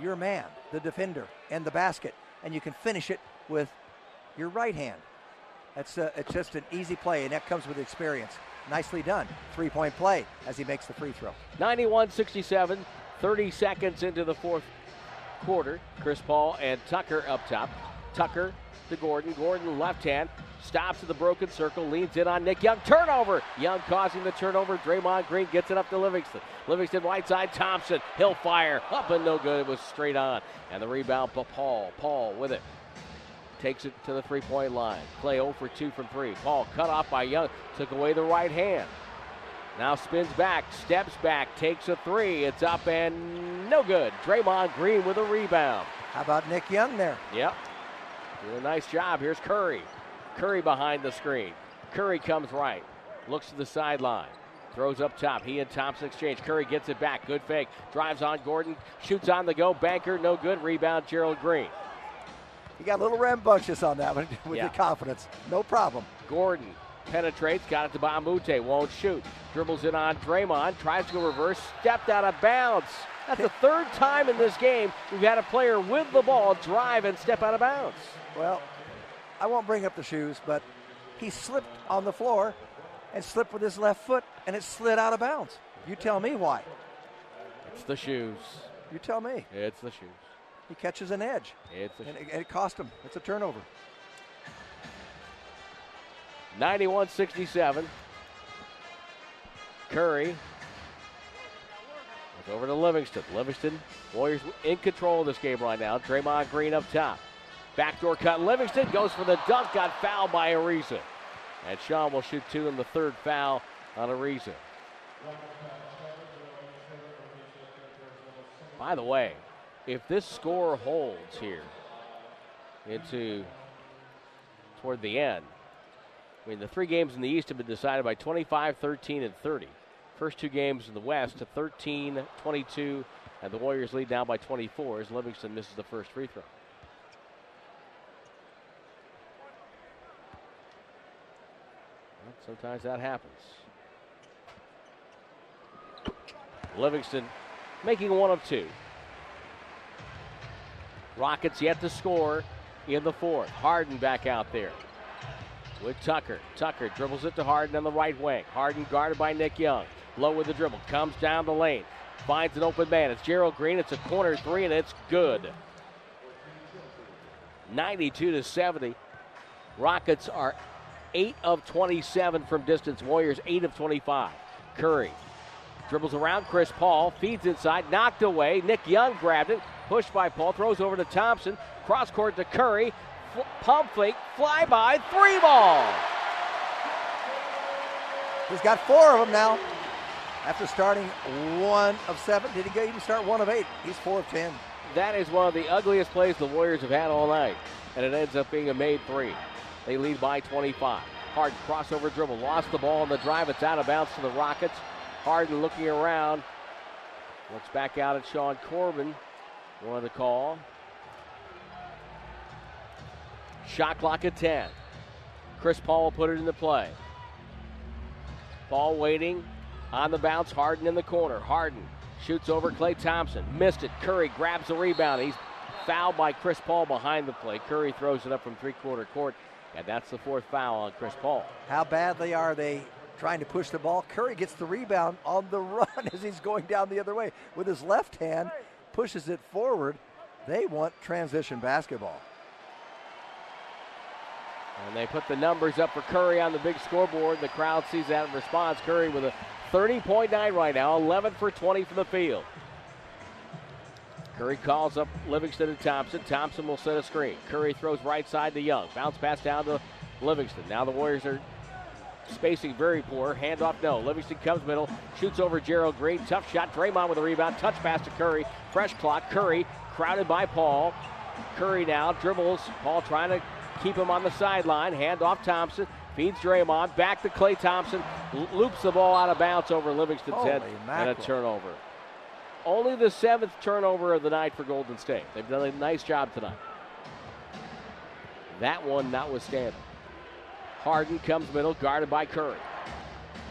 your man, the defender, and the basket, and you can finish it with your right hand. That's uh, it's just an easy play, and that comes with experience. Nicely done. Three point play as he makes the free throw. 91 67, 30 seconds into the fourth quarter. Chris Paul and Tucker up top. Tucker to Gordon. Gordon left hand. Stops at the broken circle, leans in on Nick Young. Turnover. Young causing the turnover. Draymond Green gets it up to Livingston. Livingston right side. Thompson. He'll fire. Up and no good. It was straight on. And the rebound for Paul. Paul with it. Takes it to the three point line. Klay 0 for 2 from 3. Paul cut off by Young. Took away the right hand. Now spins back, steps back, takes a three. It's up and no good. Draymond Green with a rebound. How about Nick Young there? Yep. Doing a nice job. Here's Curry. Curry behind the screen. Curry comes right. Looks to the sideline. Throws up top. He and Thompson exchange. Curry gets it back. Good fake. Drives on Gordon. Shoots on the go. Banker, no good. Rebound, Gerald Green. He got a little rambunctious on that one with Yeah. the confidence. No problem. Gordon penetrates, got it to Mbah a Moute, won't shoot. Dribbles it on Draymond, tries to go reverse, stepped out of bounds. That's the third time in this game we've had a player with the ball drive and step out of bounds. Well, I won't bring up the shoes, but he slipped on the floor and slipped with his left foot, and it slid out of bounds. You tell me why. It's the shoes. You tell me. It's the shoes. He catches an edge, It's the and shoes. it, and it cost him. It's a turnover. 91 67. Curry. It's over to Livingston. Livingston, Warriors in control of this game right now. Draymond Green up top. Backdoor cut. Livingston goes for the dunk. Got fouled by Ariza. And Sean will shoot two in the third foul on Ariza. By the way, if this score holds here into toward the end, I mean, the three games in the East have been decided by 25, 13, and 30. First two games in the West to 13, 22, and the Warriors lead now by 24 as Livingston misses the first free throw. Sometimes that happens. Livingston making one of two. Rockets yet to score in the fourth. Harden back out there with Tucker. Tucker dribbles it to Harden on the right wing. Harden guarded by Nick Young. Low with the dribble. Comes down the lane. Finds an open man. It's Gerald Green. It's a corner three, and it's good. 92 to 70. Rockets are 8 of 27 from distance. Warriors 8 of 25. Curry dribbles around Chris Paul, feeds inside, knocked away. Nick Young grabbed it, pushed by Paul, throws over to Thompson, cross court to Curry, F- pump fake, fly by, three ball. He's got four of them now. After starting one of seven, did he even start one of eight? He's four of ten. That is one of the ugliest plays the Warriors have had all night, and it ends up being a made three. They lead by 25. Harden crossover dribble, lost the ball on the drive. It's out of bounds to the Rockets. Harden looking around, looks back out at Sean Corbin. Wanted the call. Shot clock at 10. Chris Paul will put it into play. Ball waiting on the bounce. Harden in the corner. Harden shoots over Klay Thompson. Missed it. Curry grabs the rebound. He's fouled by Chris Paul behind the play. Curry throws it up from three quarter court, and that's the fourth foul on Chris Paul. How badly are they trying to push the ball? Curry gets the rebound on the run as he's going down the other way with his left hand, pushes it forward. They want transition basketball. And they put the numbers up for Curry on the big scoreboard. The crowd sees that and responds. Curry with a 30.9 right now, 11 for 20 from the field. Curry calls up Livingston and Thompson. Thompson will set a screen. Curry throws right side to Young. Bounce pass down to Livingston. Now the Warriors are spacing very poor. Handoff, no. Livingston comes middle, shoots over Gerald Green. Tough shot. Draymond with a rebound. Touch pass to Curry. Fresh clock. Curry crowded by Paul. Curry now dribbles. Paul trying to keep him on the sideline. Hand off Thompson. Feeds Draymond. Back to Klay Thompson. loops the ball out of bounds over Livingston's Holy head. mackerel. And a turnover. Only the seventh turnover of the night for Golden State. They've done a nice job tonight. That one notwithstanding. Harden comes middle, guarded by Curry.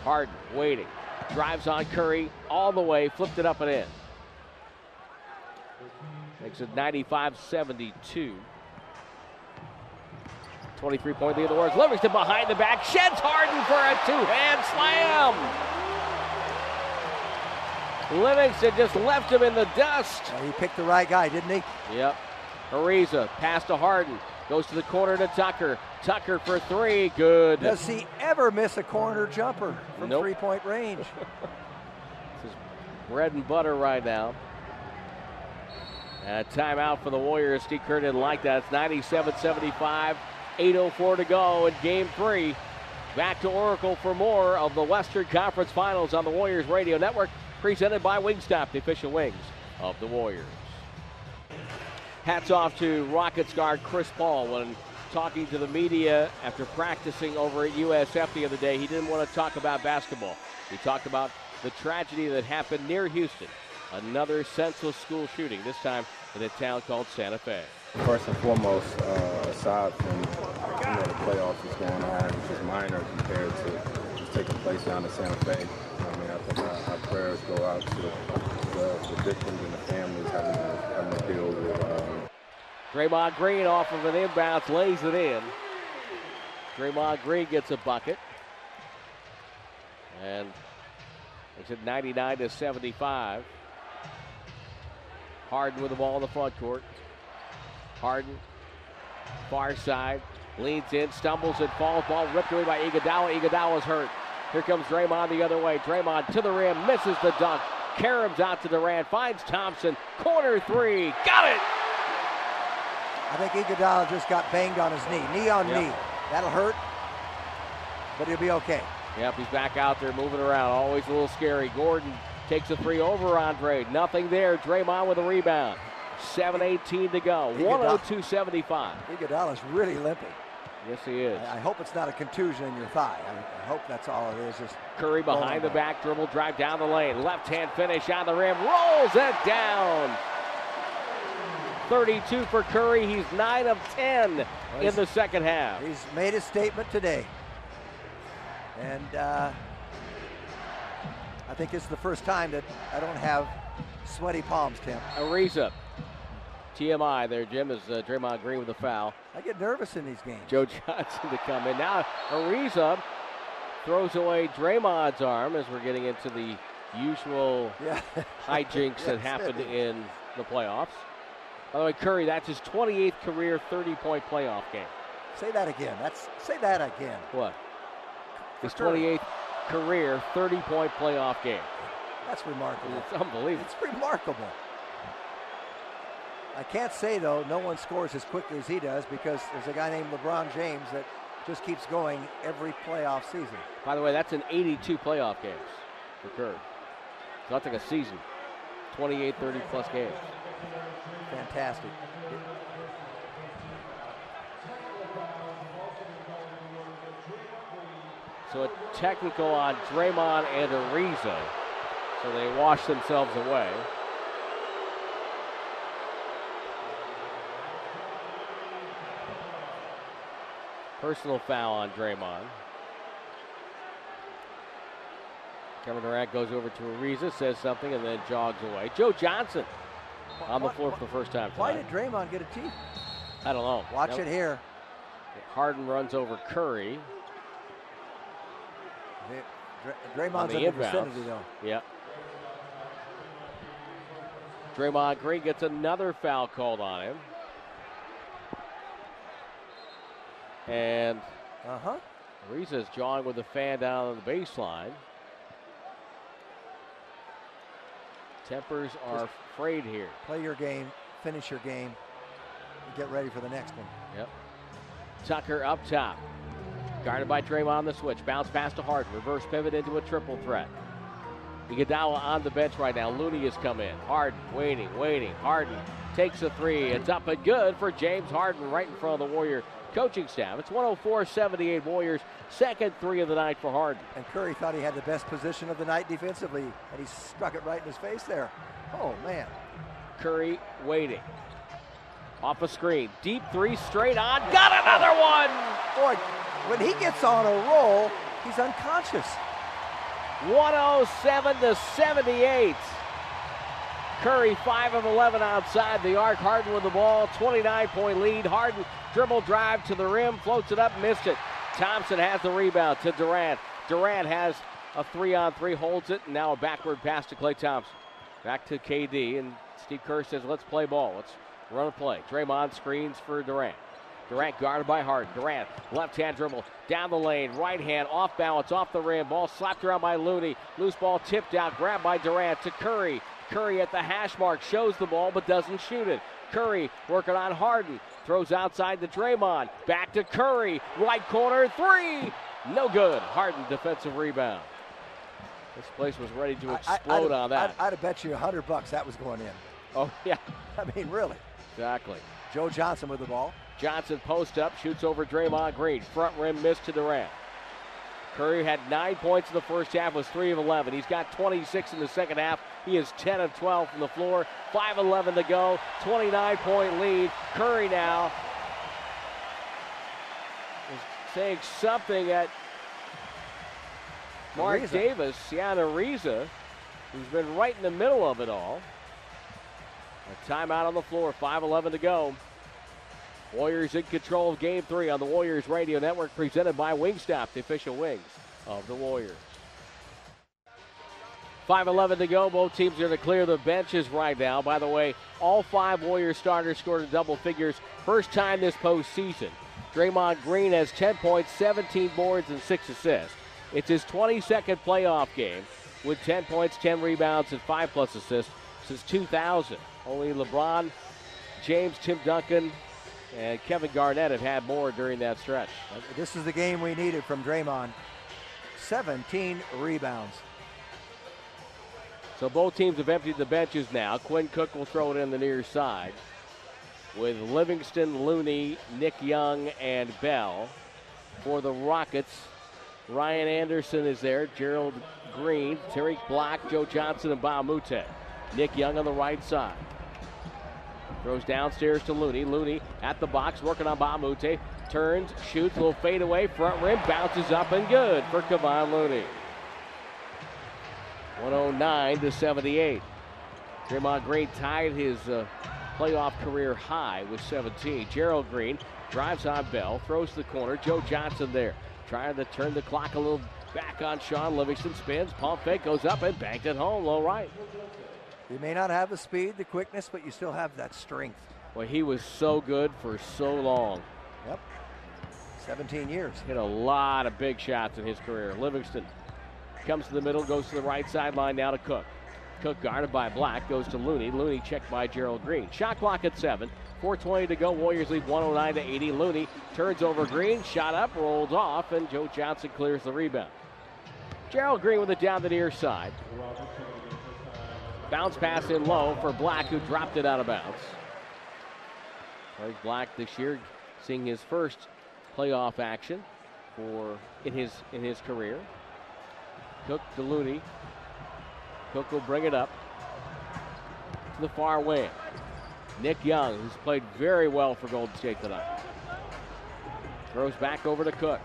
Harden waiting. Drives on Curry all the way, flipped it up and in. Makes it 95 72. 23 point lead the Warriors. Livingston behind the back, sheds Harden for a two hand slam. Livingston just left him in the dust. Uh, he picked the right guy, didn't he? Yep. Ariza pass to Harden. Goes to the corner to Tucker. Tucker for three. Good. Does he ever miss a corner jumper from Nope. three point range? This is bread and butter right now. And a timeout for the Warriors. Steve Kerr didn't like that. It's 97 75. 8.04 to go in game three. Back to Oracle for more of the Western Conference Finals on the Warriors Radio Network, presented by Wingstop, the official wings of the Warriors. Hats off to Rockets guard Chris Paul when talking to the media after practicing over at USF the other day. He didn't want to talk about basketball. He talked about the tragedy that happened near Houston. Another senseless school shooting, this time in a town called Santa Fe. First and foremost, uh, aside from you know, the playoffs that's going on, which is minor compared to taking place down in Santa Fe. I our, our prayers go out to the, the victims and the families having to, having to deal with. Um, Draymond Green off of an inbounds, lays it in. Draymond Green gets a bucket. And makes it 99 to 75. Harden with the ball in the front court. Harden, far side, leans in, stumbles and falls. Ball ripped away by Iguodala. Iguodala's hurt. Here comes Draymond the other way. Draymond to the rim, misses the dunk. Karam's out to Durant, finds Thompson. Corner three, got it! I think Iguodala just got banged on his knee, knee on Yep. knee. That'll hurt, but he'll be okay. Yep, he's back out there moving around. Always a little scary. Gordon takes a three over Andre. Nothing there. Draymond with a rebound. 7.18 to go. 102 75. Iguodala's really limping. Yes, he is. I I hope it's not a contusion in your thigh. I, I hope that's all it is. Just Curry behind the back, dribble, drive down the lane. Left hand finish on the rim. Rolls it down. 32 for Curry. He's 9 of 10 in the second half. He's made a statement today. And uh, I think it's the first time that I don't have sweaty palms, Tim. Ariza. TMI there, Jim, is uh, Draymond Green with a foul. I get nervous in these games. Joe Johnson to come in. Now Ariza throws away Draymond's arm as we're getting into the usual Yeah. hijinks that happened in the playoffs. By the way, Curry, that's his 28th career 30-point playoff game. Say that again. That's say that again. What? His Curry. 28th career 30-point playoff game. That's remarkable. It's unbelievable. It's remarkable. I can't say though, no one scores as quickly as he does because there's a guy named LeBron James that just keeps going every playoff season. By the way, that's an 82 playoff games for Curry. So that's like a season. 28, 30 plus games. Fantastic. So a technical on Draymond and Ariza. So they wash themselves away. Personal foul on Draymond. Kevin Durant goes over to Ariza, says something, and then jogs away. Joe Johnson on the floor for the first time Why tonight. did Draymond get a tee? I don't know. Watch Nope. it here. Harden runs over Curry. Dra- on Draymond's in the vicinity though. Yep. Draymond Green gets another foul called on him. And Uh huh. Ariza's jawing with the fan down on the baseline. Tempers are frayed here. Play your game, finish your game, and get ready for the next one. Yep. Tucker up top. Guarded by Draymond on the switch. Bounce pass to Harden. Reverse pivot into a triple threat. Iguodala on the bench right now. Looney has come in. Harden waiting, waiting. Harden takes a three. It's up and good for James Harden right in front of the Warrior coaching staff. It's 104-78 Warriors. Second three of the night for Harden. And Curry thought he had the best position of the night defensively, and he struck it right in his face there. Oh man. Curry waiting. Off a screen. Deep three straight on. Got another one! Boy, when he gets on a roll, he's unconscious. 107 to 78. Curry 5 of 11 outside the arc. Harden with the ball. 29 point lead. Harden dribble drive to the rim. Floats it up. Missed it. Thompson has the rebound to Durant. Durant has a three on three. Holds it. And now a backward pass to Klay Thompson. Back to KD. And Steve Kerr says, let's play ball. Let's run a play. Draymond screens for Durant. Durant guarded by Harden. Durant, left hand dribble down the lane, right hand off balance, off the rim. Ball slapped around by Looney. Loose ball tipped out, grabbed by Durant to Curry. Curry at the hash mark shows the ball but doesn't shoot it. Curry working on Harden. Throws outside to Draymond. Back to Curry. Right corner three. No good. Harden defensive rebound. This place was ready to I- I- explode I'd, on that. I'd, I'd have bet you a hundred bucks that was going in. oh yeah, I mean, really. exactly. Joe Johnson with the ball. Johnson post up, shoots over Draymond Green. Front rim miss to the Durant. Curry had nine points in the first half, was three of 11. He's got 26 in the second half. He is 10 of 12 from the floor. 5-11 to go. 29 point lead. Curry now is saying something at Mark Ariza. Davis, Sienna Ariza, who's been right in the middle of it all. A timeout on the floor. 5-11 to go. Warriors in control of game three on the Warriors Radio Network, presented by Wingstop, the official wings of the Warriors. 5.11 to go. Both teams are going to clear the benches right now. By the way, all five Warriors starters scored in double figures. First time this postseason. Draymond Green has 10 points, 17 boards, and 6 assists. It's his 22nd playoff game with 10 points, 10 rebounds, and 5 plus assists since 2000. Only LeBron, James, Tim Duncan, and Kevin Garnett have had more during that stretch. This is the game we needed from Draymond. 17 rebounds. So both teams have emptied the benches now. Quinn Cook will throw it in the near side with Livingston, Looney, Nick Young, and Bell. For the Rockets, Ryan Anderson is there, Gerald Green, Tarik Black, Joe Johnson, and Mbah a Moute. Nick Young on the right side. Throws downstairs to Looney. Looney at the box, working on Mbah a Moute. Turns, shoots, little fade away, front rim, bounces up and good for Kevon Looney. 109 to 78. Draymond Green tied his uh, playoff career high with 17. Gerald Green drives on Bell, throws to the corner. Joe Johnson there, trying to turn the clock a little back on Shaun Livingston. Spins, pump fake, goes up and banked it home, low right. You may not have the speed, the quickness, but you still have that strength. Well, he was so good for so long. Yep. 17 years. Hit a lot of big shots in his career. Livingston comes to the middle, goes to the right sideline now to Cook. Cook guarded by Black, goes to Looney. Looney checked by Gerald Green. Shot clock at seven. 420 to go. Warriors lead 109 to 80. Looney turns over Green, shot up, rolls off, and Joe Johnson clears the rebound. Gerald Green with it down the near side. Bounce pass in low for Black, who dropped it out of bounds. Tarik Black this year seeing his first playoff action for in his in his career. Cook to Looney. Cook will bring it up to the far wing. Nick Young, who's played very well for Golden State tonight. Throws back over to Cook.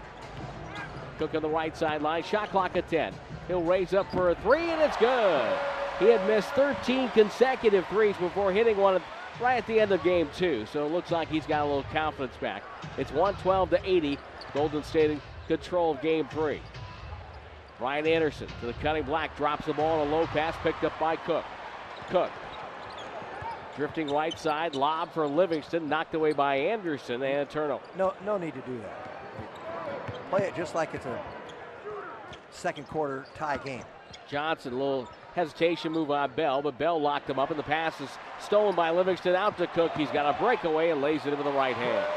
Cook on the right sideline. Shot clock at 10. He'll raise up for a three, and it's good. He had missed 13 consecutive threes before hitting one right at the end of game two. So it looks like he's got a little confidence back. It's 112 to 80. Golden State in control of game three. Ryan Anderson to the cutting black, drops the ball on a low pass, picked up by Cook. Cook drifting right side, lob for Livingston, knocked away by Anderson, and a turnover. No, no need to do that. Play it just like it's a second quarter tie game. Johnson, a little hesitation move on Bell, but Bell locked him up, and the pass is stolen by Livingston out to Cook. He's got a breakaway and lays it into the right hand.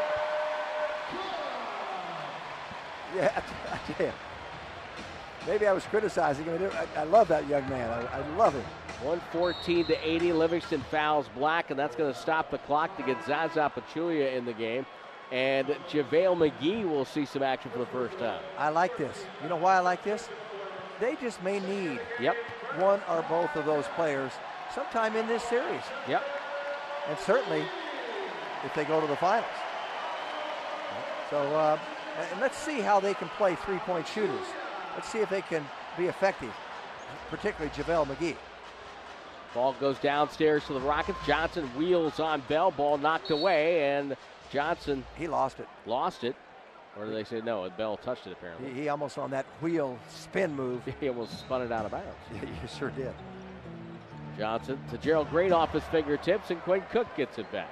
Yeah, I tell you. Maybe I was criticizing him. I, I love that young man. I, I love him. 114 to 80. Livingston fouls Black, and that's going to stop the clock to get Zaza Pachulia in the game. And JaVale McGee will see some action for the first time. I like this. You know why I like this? They just may need yep. One or both of those players sometime in this series. Yep. And certainly if they go to the finals. So uh, and let's see how they can play three-point shooters. Let's see if they can be effective, particularly JaVale McGee. Ball goes downstairs to the Rockets. Johnson wheels on Bell. Ball knocked away, and Johnson. He lost it. Lost it. Or they say no? Bell touched it apparently. He, he almost on that wheel spin move. he almost spun it out of bounds. Yeah, you sure did. Johnson to Gerald Green off his fingertips, and Quinn Cook gets it back.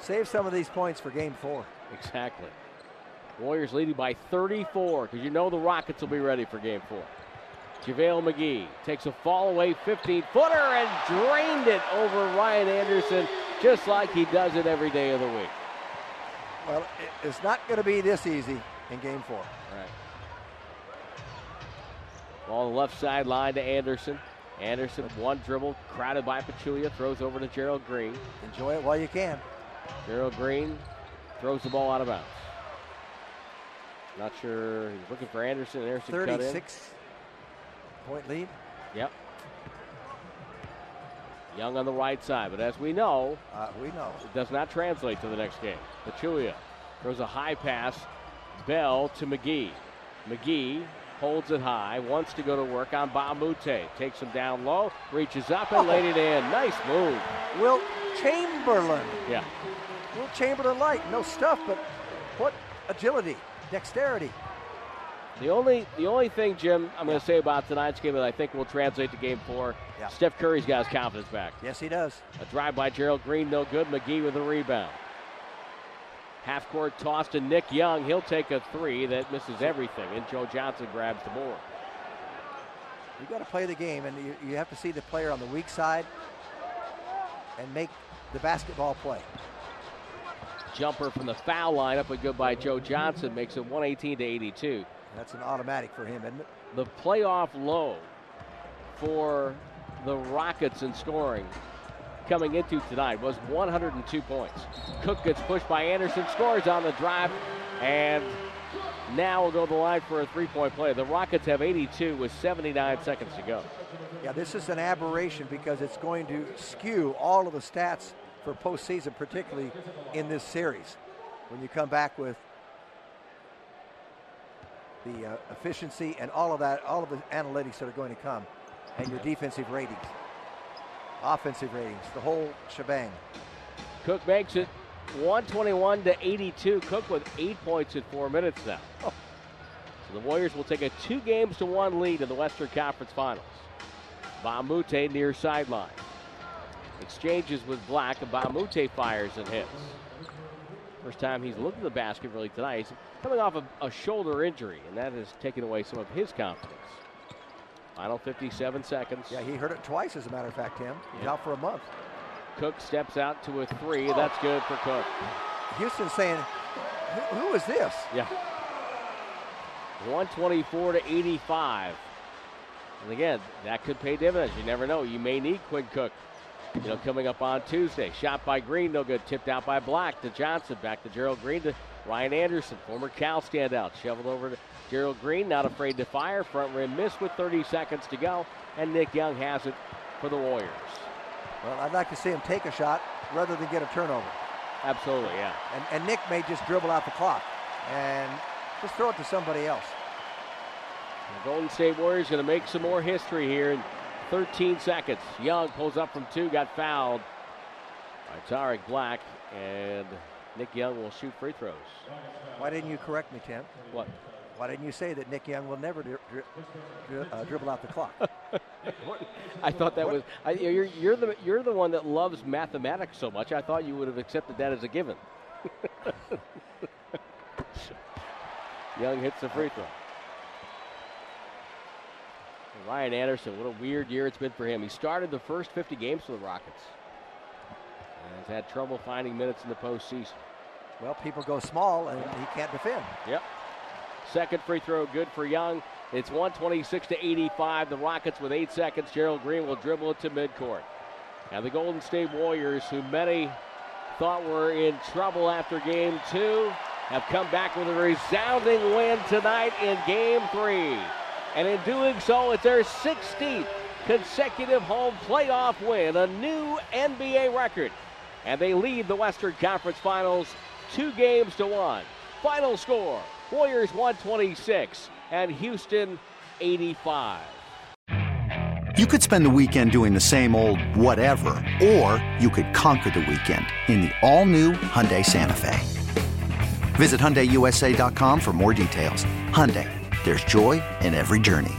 Save some of these points for game four. Exactly. Warriors leading by 34 because you know the Rockets will be ready for game four. JaVale McGee takes a fall away 15 footer and drained it over Ryan Anderson just like he does it every day of the week. Well, it's not going to be this easy in game four. Right. Ball on the left sideline to Anderson. Anderson, one dribble, crowded by Pachulia, throws over to Gerald Green. Enjoy it while you can. Gerald Green throws the ball out of bounds. Not sure. He's looking for Anderson. Anderson 36 point lead. Yep. Young on the right side, but as we know, uh, we know it does not translate to the next game. Pachulia throws a high pass, Bell to McGee. McGee holds it high, wants to go to work on a Takes him down low, reaches up and oh. laid it in. Nice move. Wilt Chamberlain. Yeah. Wilt Chamberlain light. No stuff, but what agility, dexterity. The only the only thing, Jim, I'm going to say about tonight's game that I think will translate to Game Four. Yeah. Steph Curry's got his confidence back. Yes, he does. A drive by Gerald Green, no good. McGee with a rebound. Half court toss to Nick Young. He'll take a three that misses everything, and Joe Johnson grabs the board. You've got to play the game, and you, you have to see the player on the weak side and make the basketball play. Jumper from the foul line up and good by Joe Johnson makes it 118 to 82. That's an automatic for him, isn't it? The playoff low for the Rockets in scoring coming into tonight was 102 points. Cook gets pushed by Anderson, scores on the drive, and now we'll go to the line for a three-point play. The Rockets have 82 with 79 seconds to go. Yeah, this is an aberration because it's going to skew all of the stats for postseason, particularly in this series. When you come back with the uh, efficiency and all of that, all of the analytics that are going to come, and your defensive ratings, offensive ratings, the whole shebang. Cook makes it 121 to 82. Cook with eight points in four minutes now. Oh. So the Warriors will take a two games to one lead in the Western Conference Finals. A near sideline. Exchanges with Black, and a fires and hits. First time he's looked at the basket really tonight. He's coming off a, a shoulder injury, and that has taken away some of his confidence. Final 57 seconds. Yeah, he hurt it twice, as a matter of fact, Tim. He's yep. out for a month. Cook steps out to a three. Oh. That's good for Cook. Houston saying, who, who is this? Yeah. 124 to 85. And again, that could pay dividends. You never know. You may need Quinn Cook you know, coming up on Tuesday. Shot by Green, no good. Tipped out by Black to Johnson. Back to Gerald Green to Ryan Anderson, former Cal standout. Shoveled over to Gerald Green, not afraid to fire. Front rim miss with 30 seconds to go. And Nick Young has it for the Warriors. Well, I'd like to see him take a shot rather than get a turnover. Absolutely, yeah. And, and Nick may just dribble out the clock and just throw it to somebody else. The Golden State Warriors going to make some more history here in 13 seconds. Young pulls up from two, got fouled by Tarik Black, and Nick Young will shoot free throws. Why didn't you correct me, Tim? What? Why didn't you say that Nick Young will never dri- dri- uh, dribble out the clock? I thought that was I, you're, you're the you're the one that loves mathematics so much. I thought you would have accepted that as a given. Young hits the free throw. Ryan Anderson, what a weird year it's been for him. He started the first 50 games for the Rockets. And has had trouble finding minutes in the postseason. Well, people go small and he can't defend. Yep. Second free throw good for Young. It's 126 to 85. The Rockets with eight seconds. Gerald Green will dribble it to midcourt. Now the Golden State Warriors, who many thought were in trouble after game two, have come back with a resounding win tonight in game three. And in doing so, it's their 16th consecutive home playoff win, a new NBA record. And they lead the Western Conference Finals two games to one. Final score Warriors 126 and Houston 85. You could spend the weekend doing the same old whatever, or you could conquer the weekend in the all-new Hyundai Santa Fe. Visit HyundaiUSA.com for more details. Hyundai, there's joy in every journey.